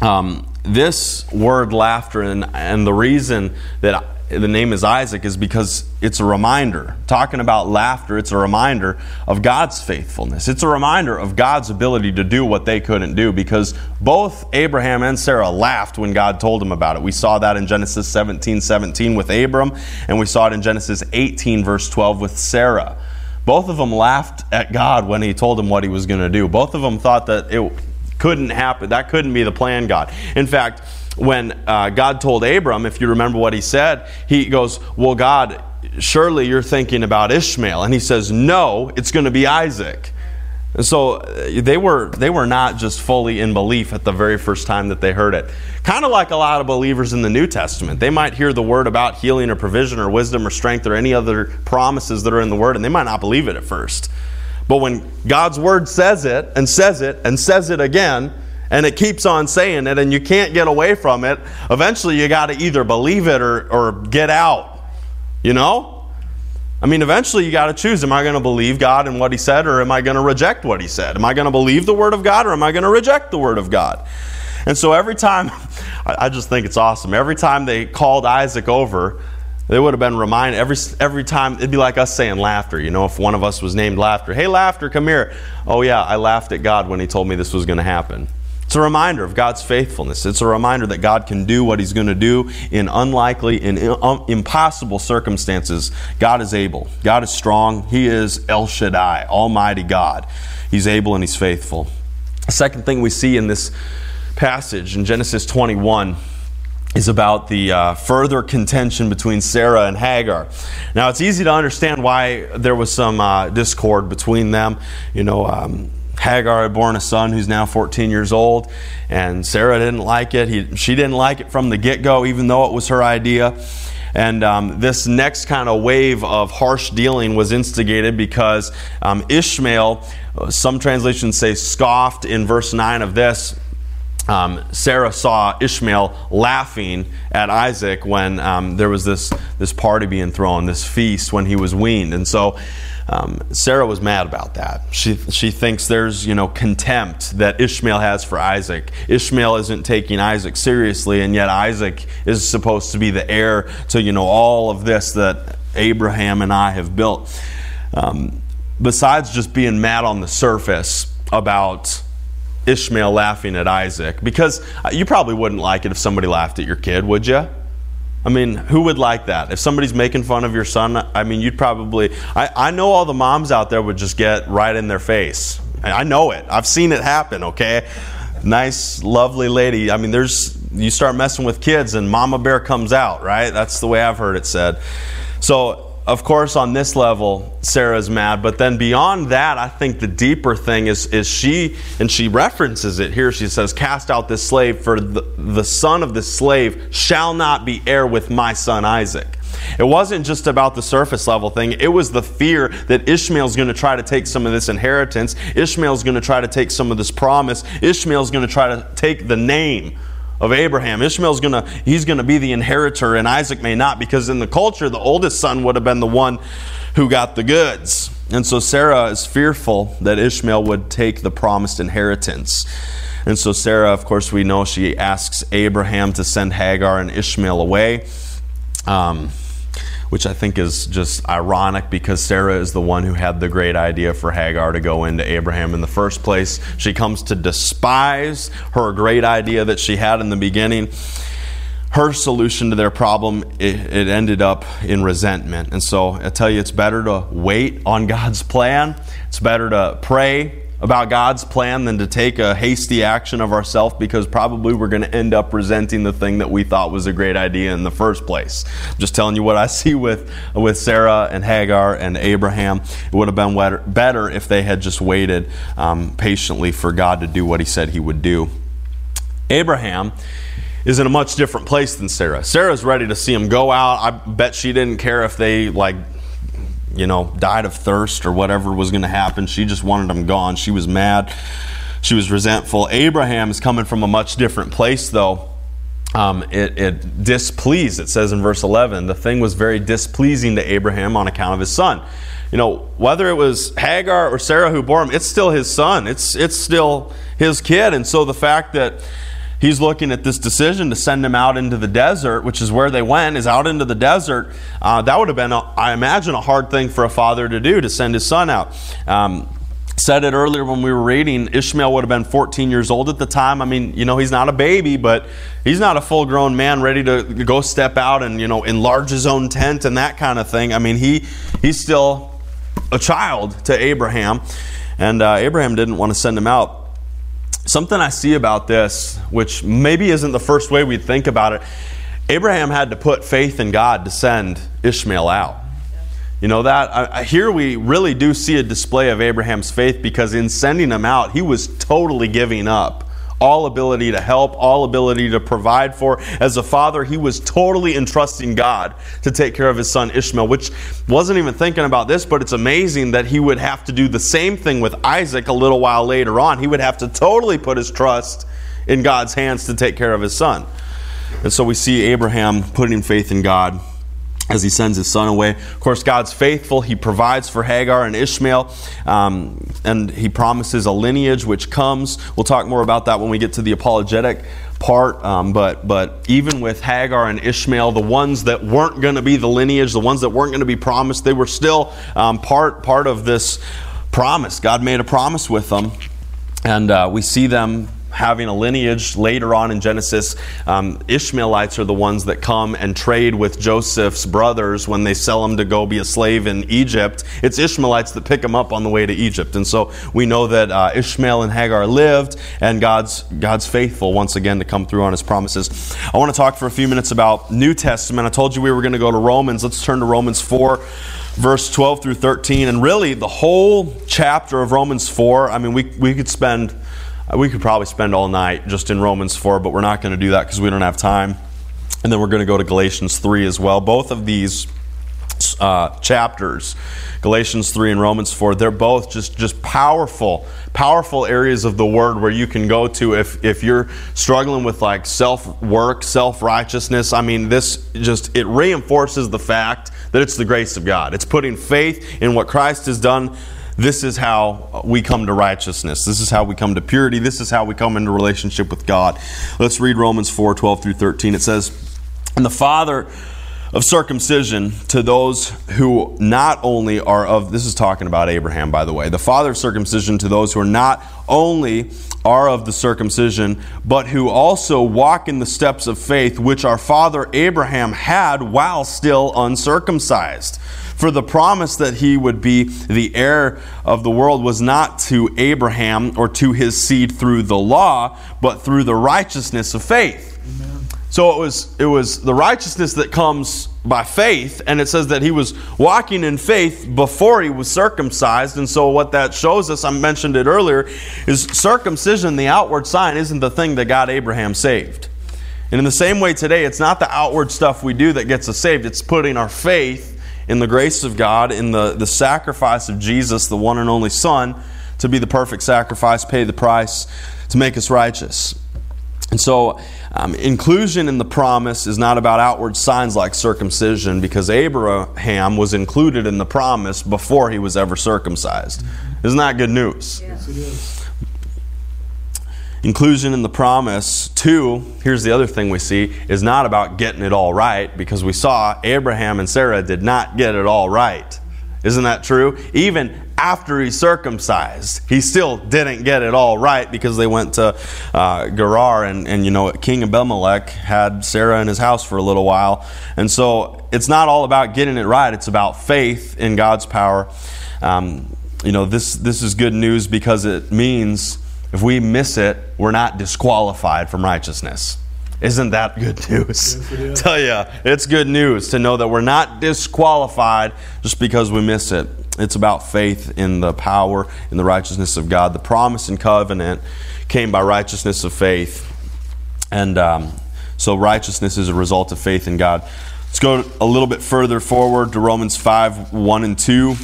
Um, this word laughter, and, and the reason that the name is Isaac is because it's a reminder. Talking about laughter, it's a reminder of God's faithfulness. It's a reminder of God's ability to do what they couldn't do because both Abraham and Sarah laughed when God told them about it. We saw that in Genesis 17 17 with Abram, and we saw it in Genesis 18, verse 12 with Sarah. Both of them laughed at God when He told them what He was going to do. Both of them thought that it couldn't happen. That couldn't be the plan, God. In fact, when uh, God told Abram, if you remember what he said, he goes, Well, God, surely you're thinking about Ishmael. And he says, No, it's going to be Isaac. And so uh, they were, they were not just fully in belief at the very first time that they heard it. Kind of like a lot of believers in the New Testament. They might hear the word about healing or provision or wisdom or strength or any other promises that are in the word, and they might not believe it at first. But when God's word says it and says it and says it again, and it keeps on saying it and you can't get away from it, eventually you got to either believe it or, or get out. You know? I mean, eventually you got to choose am I going to believe God and what He said or am I going to reject what He said? Am I going to believe the Word of God or am I going to reject the Word of God? And so every time, I just think it's awesome. Every time they called Isaac over, they would have been reminded every every time it'd be like us saying laughter you know if one of us was named laughter hey laughter come here oh yeah i laughed at god when he told me this was going to happen it's a reminder of God's faithfulness. It's a reminder that God can do what He's going to do in unlikely and impossible circumstances. God is able. God is strong. He is El Shaddai, Almighty God. He's able and He's faithful. The second thing we see in this passage in Genesis 21 is about the uh, further contention between Sarah and Hagar. Now, it's easy to understand why there was some uh, discord between them. You know, um, Hagar had born a son who's now 14 years old, and Sarah didn't like it. He, she didn't like it from the get go, even though it was her idea. And um, this next kind of wave of harsh dealing was instigated because um, Ishmael, uh, some translations say scoffed in verse 9 of this. Um, Sarah saw Ishmael laughing at Isaac when um, there was this, this party being thrown, this feast when he was weaned. And so um, Sarah was mad about that. She, she thinks there's, you know, contempt that Ishmael has for Isaac. Ishmael isn't taking Isaac seriously, and yet Isaac is supposed to be the heir to, you know, all of this that Abraham and I have built. um, besides just being mad on the surface about Ishmael laughing at Isaac, because uh, you probably wouldn't like it if somebody laughed at your kid, would you? I mean, who would like that? If somebody's making fun of your son, I mean, you'd probably. I, I know all the moms out there would just get right in their face. I know it. I've seen it happen, okay? Nice, lovely lady. I mean, there's. You start messing with kids and Mama Bear comes out, right? That's the way I've heard it said. So of course, on this level, Sarah's mad. But then beyond that, I think the deeper thing is, is she, and she references it here. She says, Cast out this slave, for the, the son of this slave shall not be heir with my son Isaac. It wasn't just about the surface level thing. It was the fear that Ishmael's going to try to take some of this inheritance. Ishmael's going to try to take some of this promise. Ishmael's going to try to take the name of Abraham. Ishmael's gonna he's gonna be the inheritor, and Isaac may not, because in the culture, the oldest son would have been the one who got the goods. And so Sarah is fearful that Ishmael would take the promised inheritance. And so Sarah, of course, we know she asks Abraham to send Hagar and Ishmael away. Um, which I think is just ironic because Sarah is the one who had the great idea for Hagar to go into Abraham in the first place. She comes to despise her great idea that she had in the beginning. Her solution to their problem, it, it ended up in resentment. And so I tell you, it's better to wait on God's plan. It's better to pray about God's plan than to take a hasty action of ourselves because probably we're going to end up resenting the thing that we thought was a great idea in the first place. I'm just telling you what I see with, with Sarah and Hagar and Abraham. It would have been better if they had just waited um, patiently for God to do what he said he would do. Abraham is in a much different place than Sarah. Sarah's ready to see him go out. I bet she didn't care if they like you know, died of thirst or whatever was going to happen. She just wanted him gone. She was mad. She was resentful. Abraham is coming from a much different place, though. Um, it, it displeased, it says in verse 11, the thing was very displeasing to Abraham on account of his son. You know, whether it was Hagar or Sarah who bore him, it's still his son. It's, it's still his kid. And so the fact that he's looking at this decision to send him out into the desert, which is where they went, is out into the desert. Uh, that would have been, a, I imagine, a hard thing for a father to do to send his son out. Um, said it earlier when we were reading ishmael would have been 14 years old at the time i mean you know he's not a baby but he's not a full grown man ready to go step out and you know enlarge his own tent and that kind of thing i mean he he's still a child to abraham and uh, abraham didn't want to send him out Something I see about this, which maybe isn't the first way we'd think about it, Abraham had to put faith in God to send Ishmael out. You know that? I, here we really do see a display of Abraham's faith because in sending him out, he was totally giving up all ability to help, all ability to provide for. As a father, he was totally entrusting God to take care of his son Ishmael, which wasn't even thinking about this, but it's amazing that he would have to do the same thing with Isaac a little while later on. He would have to totally put his trust in God's hands to take care of his son. And so we see Abraham putting faith in God as he sends his son away. Of course, God's faithful. He provides for Hagar and Ishmael, um, and he promises a lineage which comes. We'll talk more about that when we get to the apologetic part. Um, but, but even with Hagar and Ishmael, the ones that weren't going to be the lineage, the ones that weren't going to be promised, they were still um, part, part of this promise. God made a promise with them. And uh, we see them having a lineage later on in Genesis. Um, Ishmaelites are the ones that come and trade with Joseph's brothers when they sell him to go be a slave in Egypt. It's Ishmaelites that pick him up on the way to Egypt. And so we know that uh, Ishmael and Hagar lived, and God's, God's faithful once again to come through on his promises. I want to talk for a few minutes about New Testament. I told you we were going to go to Romans. Let's turn to Romans 4 verse 12 through 13 and really the whole chapter of romans 4 i mean we, we could spend we could probably spend all night just in Romans 4, but we're not going to do that because we don't have time. And then we're going to go to Galatians 3 as well. Both of these uh, chapters, Galatians 3 and Romans 4, they're both just, just powerful, powerful areas of the Word where you can go to if, if you're struggling with like self work, self righteousness. I mean, this just, it reinforces the fact that it's the grace of God. It's putting faith in what Christ has done this is how we come to righteousness. This is how we come to purity. This is how we come into relationship with God. Let's read Romans 4 12 through 13. It says, And the Father of circumcision to those who not only are of this is talking about Abraham by the way the father of circumcision to those who are not only are of the circumcision but who also walk in the steps of faith which our father Abraham had while still uncircumcised for the promise that he would be the heir of the world was not to Abraham or to his seed through the law but through the righteousness of faith so it was it was the righteousness that comes by faith, and it says that he was walking in faith before he was circumcised. And so what that shows us, I mentioned it earlier, is circumcision, the outward sign, isn't the thing that got Abraham saved. And in the same way today, it's not the outward stuff we do that gets us saved, it's putting our faith in the grace of God, in the, the sacrifice of Jesus, the one and only Son, to be the perfect sacrifice, pay the price to make us righteous. And so, um, inclusion in the promise is not about outward signs like circumcision because Abraham was included in the promise before he was ever circumcised. Isn't that good news? Yes, it is. Inclusion in the promise, two, here's the other thing we see, is not about getting it all right because we saw Abraham and Sarah did not get it all right. Isn't that true? Even after he's circumcised, he still didn't get it all right because they went to uh, Gerar and, and, you know, King Abimelech had Sarah in his house for a little while. And so it's not all about getting it right, it's about faith in God's power. Um, you know, this, this is good news because it means if we miss it, we're not disqualified from righteousness. Isn't that good news? Yes, Tell you, it's good news to know that we're not disqualified just because we miss it. It's about faith in the power in the righteousness of God. The promise and covenant came by righteousness of faith. And um, so righteousness is a result of faith in God. Let's go a little bit further forward to Romans 5 1 and 2.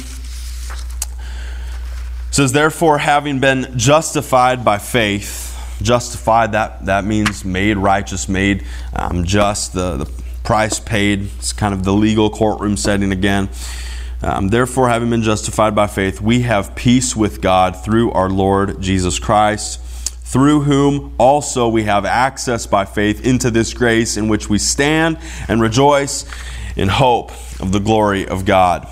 Says, Therefore, having been justified by faith, justified, that, that means made righteous, made um, just, the, the price paid. It's kind of the legal courtroom setting again. Um, Therefore, having been justified by faith, we have peace with God through our Lord Jesus Christ, through whom also we have access by faith into this grace in which we stand and rejoice in hope of the glory of God.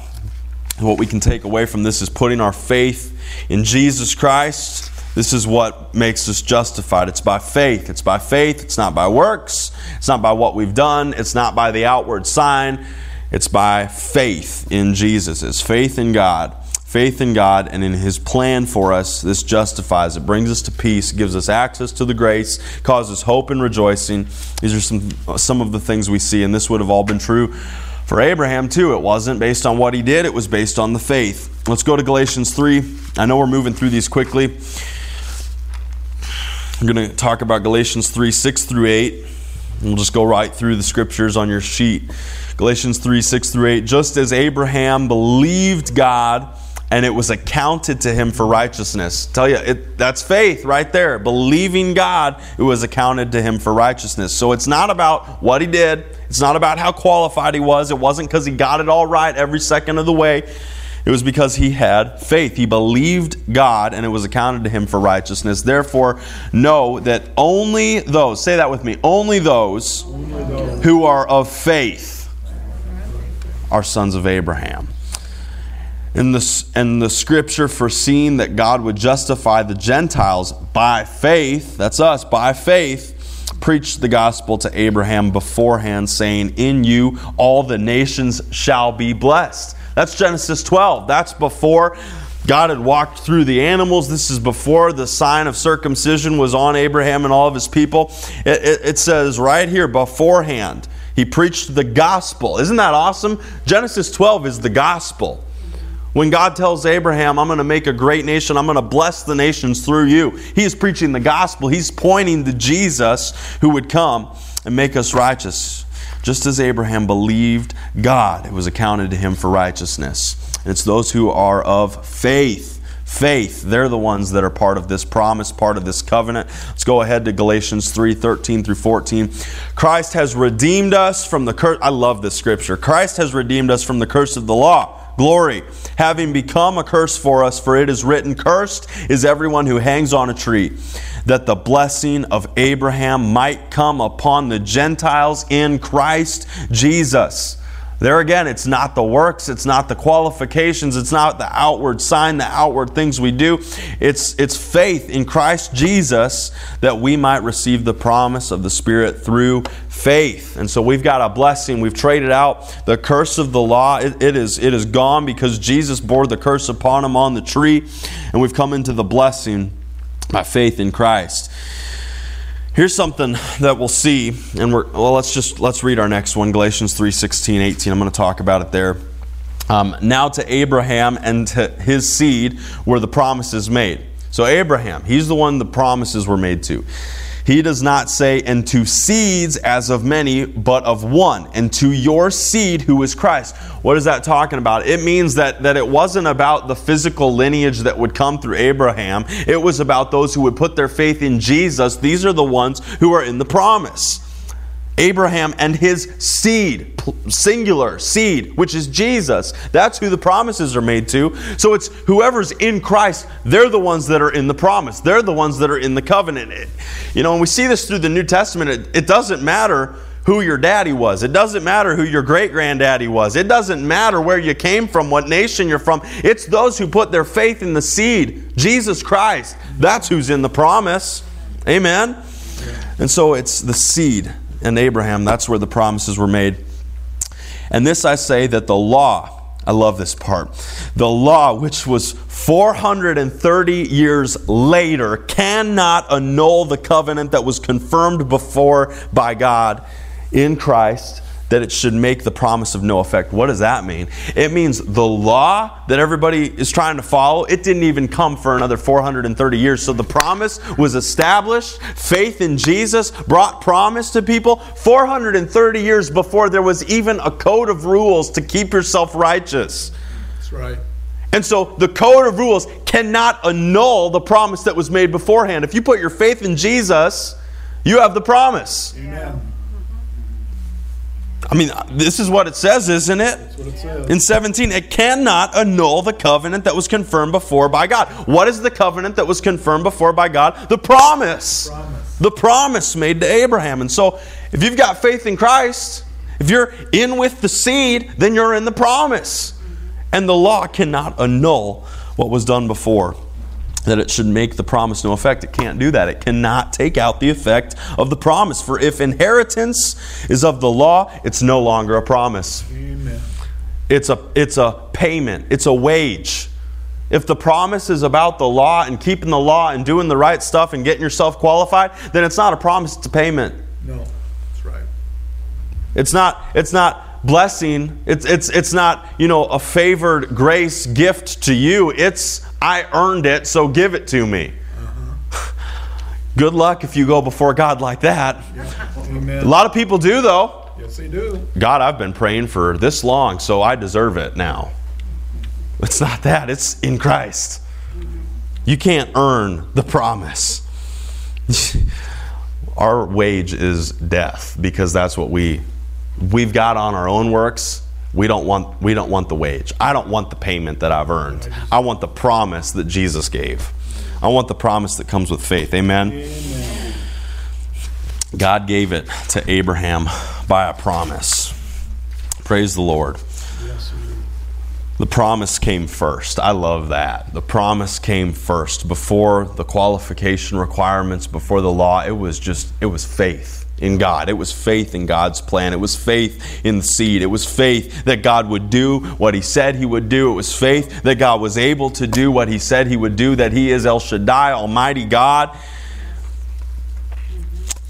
What we can take away from this is putting our faith in Jesus Christ. This is what makes us justified. It's by faith. It's by faith. It's not by works. It's not by what we've done. It's not by the outward sign. It's by faith in Jesus. It's faith in God. Faith in God and in His plan for us, this justifies. It brings us to peace, gives us access to the grace, causes hope and rejoicing. These are some, some of the things we see, and this would have all been true for Abraham too. It wasn't based on what he did, it was based on the faith. Let's go to Galatians 3. I know we're moving through these quickly. I'm going to talk about Galatians 3 6 through 8. We'll just go right through the scriptures on your sheet. Galatians 3 6 through 8. Just as Abraham believed God and it was accounted to him for righteousness. Tell you, it, that's faith right there. Believing God, it was accounted to him for righteousness. So it's not about what he did, it's not about how qualified he was. It wasn't because he got it all right every second of the way. It was because he had faith. He believed God and it was accounted to him for righteousness. Therefore, know that only those, say that with me, only those, only those. who are of faith are sons of Abraham. And the, and the scripture foreseen that God would justify the Gentiles by faith, that's us, by faith, preached the gospel to Abraham beforehand, saying, In you all the nations shall be blessed. That's Genesis 12. That's before God had walked through the animals. This is before the sign of circumcision was on Abraham and all of his people. It, it, it says right here, beforehand he preached the gospel. Isn't that awesome? Genesis 12 is the gospel. When God tells Abraham, I'm going to make a great nation, I'm going to bless the nations through you, he is preaching the gospel. He's pointing to Jesus who would come and make us righteous. Just as Abraham believed God, it was accounted to him for righteousness. And it's those who are of faith faith. They're the ones that are part of this promise, part of this covenant. Let's go ahead to Galatians 3 13 through 14. Christ has redeemed us from the curse. I love this scripture. Christ has redeemed us from the curse of the law. Glory, having become a curse for us, for it is written, Cursed is everyone who hangs on a tree, that the blessing of Abraham might come upon the Gentiles in Christ Jesus There again, it's not the works, it's not the qualifications, it's not the outward sign, the outward things we do. It's, it's faith in Christ Jesus that we might receive the promise of the Spirit through faith. And so we've got a blessing. We've traded out the curse of the law. It, it, is, it is gone because Jesus bore the curse upon him on the tree. And we've come into the blessing by faith in Christ. Here's something that we'll see, and we're well. Let's just let's read our next one, Galatians 3, 16, 18. I'm going to talk about it there. Um, now to Abraham and to his seed were the promises made. So Abraham, he's the one the promises were made to. He does not say, and to seeds as of many, but of one, and to your seed who is Christ. What is that talking about? It means that, that it wasn't about the physical lineage that would come through Abraham, it was about those who would put their faith in Jesus. These are the ones who are in the promise. Abraham and his seed, singular seed, which is Jesus. That's who the promises are made to. So it's whoever's in Christ, they're the ones that are in the promise. They're the ones that are in the covenant. You know, when we see this through the New Testament, it, it doesn't matter who your daddy was. It doesn't matter who your great granddaddy was. It doesn't matter where you came from, what nation you're from. It's those who put their faith in the seed, Jesus Christ. That's who's in the promise. Amen. And so it's the seed and Abraham. That's where the promises were made. And this I say that the law, I love this part, the law, which was 430 years later, cannot annul the covenant that was confirmed before by God in Christ that it should make the promise of no effect. What does that mean? It means the law that everybody is trying to follow, it didn't even come for another 430 years. So the promise was established. Faith in Jesus brought promise to people 430 years before there was even a code of rules to keep yourself righteous. That's right. And so the code of rules cannot annul the promise that was made beforehand. If you put your faith in Jesus, you have the promise. Amen. I mean, this is what it says, isn't it? it says. In 17, it cannot annul the covenant that was confirmed before by God. What is the covenant that was confirmed before by God? The promise. Promise. The promise made to Abraham. And so, if you've got faith in Christ, if you're in with the seed, then you're in the promise. And the law cannot annul what was done before that it should make the promise no effect. It can't do that. It cannot take out the effect of the promise. For if inheritance is of the law, it's no longer a promise. Amen. It's a, it's a payment, it's a wage. If the promise is about the law and keeping the law and doing the right stuff and getting yourself qualified, then it's not a promise, it's a payment. No, that's right. It's not, it's not blessing. It's, it's, it's not, you know, a favored grace gift to you. It's I earned it, so give it to me. Uh-huh. Good luck if you go before God like that. Amen. A lot of people do, though. Yes, they do. God, I've been praying for this long, so I deserve it now. It's not that, it's in Christ. You can't earn the promise. Our wage is death because that's what we we've got on our own works. We don't want we don't want the wage. I don't want the payment that I've earned. I want the promise that Jesus gave. I want the promise that comes with faith. Amen. Amen. God gave it to Abraham by a promise. Praise the Lord. The promise came first. I love that. The promise came first before the qualification requirements, before the law. It was just, it was faith in God. It was faith in God's plan. It was faith in the seed. It was faith that God would do what He said He would do. It was faith that God was able to do what He said He would do, that He is El Shaddai, Almighty God.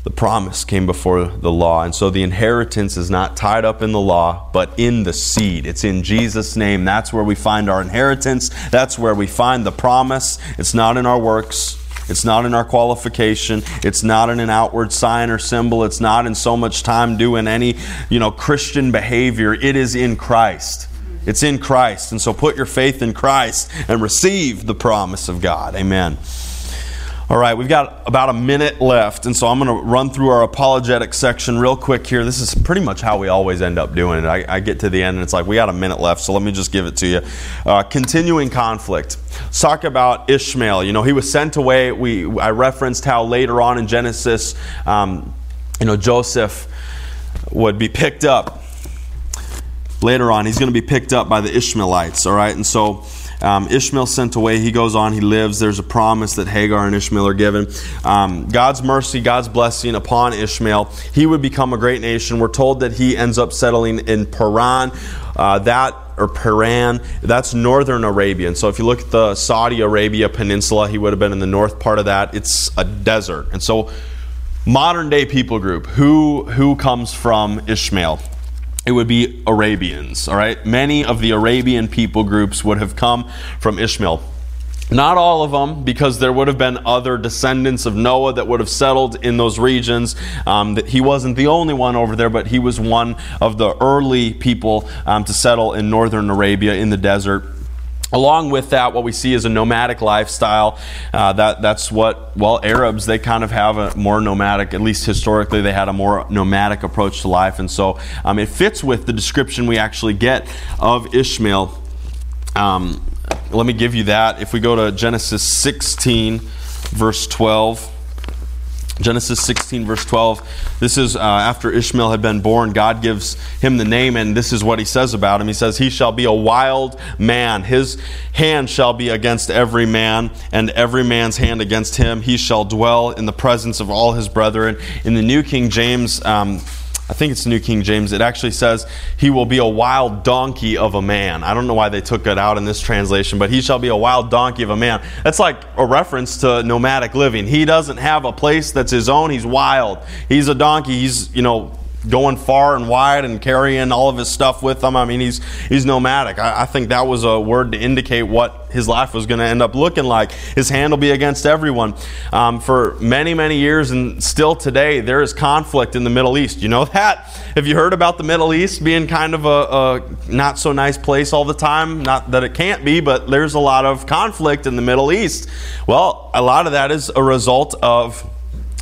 The promise came before the law. And so the inheritance is not tied up in the law, but in the seed. It's in Jesus' name. That's where we find our inheritance. That's where we find the promise. It's not in our works. It's not in our qualification. It's not in an outward sign or symbol. It's not in so much time doing any, you know, Christian behavior. It is in Christ. It's in Christ. And so put your faith in Christ and receive the promise of God. Amen. All right, we've got about a minute left, and so I'm going to run through our apologetic section real quick here. This is pretty much how we always end up doing it. I, I get to the end, and it's like, we got a minute left, so let me just give it to you. Uh, continuing conflict. Let's talk about Ishmael. You know, he was sent away. We I referenced how later on in Genesis, um, you know, Joseph would be picked up later on, he's going to be picked up by the Ishmaelites, all right? And so um, Ishmael sent away. He goes on, he lives. There's a promise that Hagar and Ishmael are given. Um, God's mercy, God's blessing upon Ishmael. He would become a great nation. We're told that he ends up settling in Paran. Uh, that or Paran, that's northern Arabia. And so if you look at the Saudi Arabia peninsula, he would have been in the north part of that. It's a desert. And so modern day people group, who who comes from Ishmael? It would be Arabians, all right? Many of the Arabian people groups would have come from Ishmael. Not all of them, because there would have been other descendants of Noah that would have settled in those regions. Um, that he wasn't the only one over there, but he was one of the early people um, to settle in northern Arabia in the desert. Along with that, what we see is a nomadic lifestyle. Uh, that that's what well Arabs they kind of have a more nomadic, at least historically they had a more nomadic approach to life, and so um, it fits with the description we actually get of Ishmael. Um, let me give you that. If we go to Genesis 16, verse 12. Genesis 16, verse 12. This is uh, after Ishmael had been born. God gives him the name, and this is what he says about him. He says, He shall be a wild man. His hand shall be against every man, and every man's hand against him. He shall dwell in the presence of all his brethren. In the New King James, um, I think it's New King James, it actually says, He will be a wild donkey of a man. I don't know why they took it out in this translation, but he shall be a wild donkey of a man. That's like a reference to nomadic living. He doesn't have a place that's his own, he's wild. He's a donkey, he's, you know, going far and wide and carrying all of his stuff with him. I mean, he's he's nomadic. I, I think that was a word to indicate what his life was going to end up looking like. His hand will be against everyone. Um, for many many years and still today, there is conflict in the Middle East. You know that? Have you heard about the Middle East being kind of a, a not so nice place all the time? Not that it can't be, but there's a lot of conflict in the Middle East. Well, a lot of that is a result of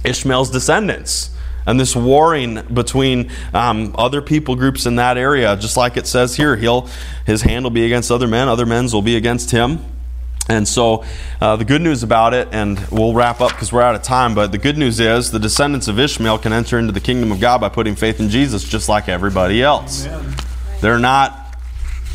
Ishmael's descendants and this warring between um, other people groups in that area, just like it says here, he'll his hand will be against other men, other men's will be against him. And so, uh, the good news about it, and we'll wrap up because we're out of time, but the good news is the descendants of Ishmael can enter into the kingdom of God by putting faith in Jesus just like everybody else. Amen. They're not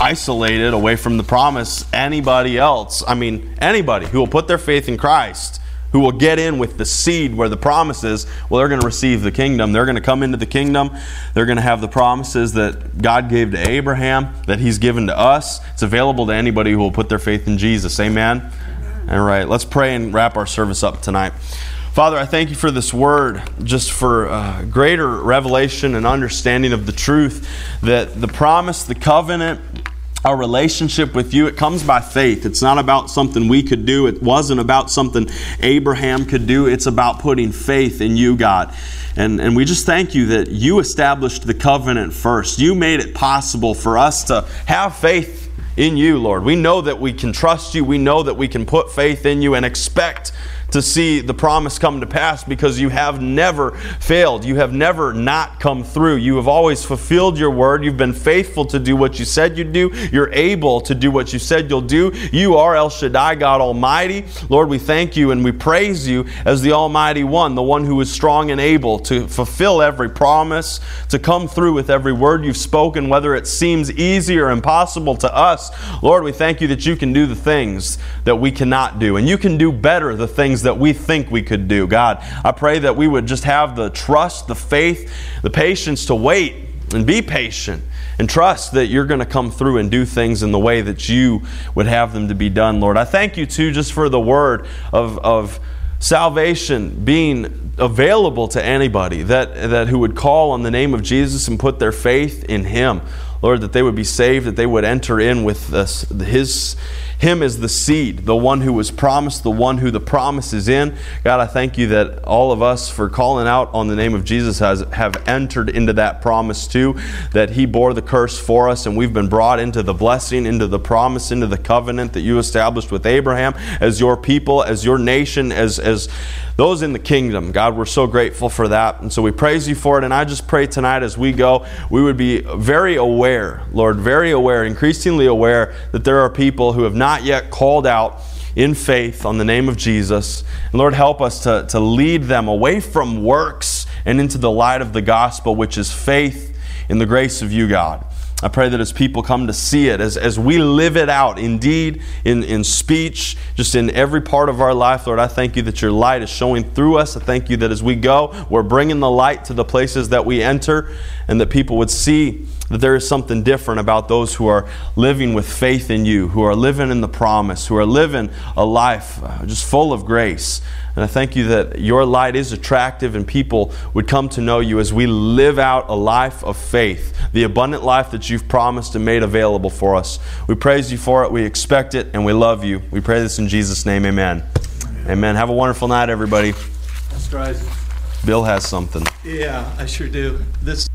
isolated away from the promise. Anybody else, I mean, anybody who will put their faith in Christ who will get in with the seed where the promise is, well, they're going to receive the kingdom. They're going to come into the kingdom. They're going to have the promises that God gave to Abraham, that He's given to us. It's available to anybody who will put their faith in Jesus. Amen? All right, let's pray and wrap our service up tonight. Father, I thank you for this word, just for uh, greater revelation and understanding of the truth that the promise, the covenant, our relationship with you, it comes by faith. It's not about something we could do. It wasn't about something Abraham could do. It's about putting faith in you, God. And, and we just thank you that you established the covenant first. You made it possible for us to have faith in you, Lord. We know that we can trust you. We know that we can put faith in you and expect to see the promise come to pass because you have never failed. You have never not come through. You have always fulfilled your word. You've been faithful to do what you said you'd do. You're able to do what you said you'll do. You are El Shaddai, God Almighty. Lord, we thank you and we praise you as the Almighty One, the one who is strong and able to fulfill every promise, to come through with every word you've spoken, whether it seems easy or impossible to us. Lord, we thank you that you can do the things that we cannot do, and you can do better the things that we think we could do. God, I pray that we would just have the trust, the faith, the patience to wait and be patient and trust that you're going to come through and do things in the way that you would have them to be done, Lord. I thank you too just for the word of, of salvation being available to anybody that, that who would call on the name of Jesus and put their faith in him. Lord, that they would be saved, that they would enter in with his him as the seed, the one who was promised, the one who the promise is in. God, I thank you that all of us, for calling out on the name of Jesus, has, have entered into that promise too, that He bore the curse for us, and we've been brought into the blessing, into the promise, into the covenant that you established with Abraham as your people, as your nation, as, as those in the kingdom. God, we're so grateful for that. And so we praise you for it. And I just pray tonight as we go, we would be very aware, Lord, very aware, increasingly aware that there are people who have not not yet called out in faith on the name of Jesus. And Lord, help us to, to lead them away from works and into the light of the gospel, which is faith in the grace of you, God. I pray that as people come to see it, as, as we live it out, indeed, in, in speech, just in every part of our life, Lord, I thank you that your light is showing through us. I thank you that as we go, we're bringing the light to the places that we enter, and that people would see that there is something different about those who are living with faith in you, who are living in the promise, who are living a life uh, just full of grace. And I thank you that your light is attractive and people would come to know you as we live out a life of faith, the abundant life that you've promised and made available for us. We praise you for it, we expect it, and we love you. We pray this in Jesus' name, amen. Amen. amen. Have a wonderful night, everybody. Bill has something. Yeah, I sure do. This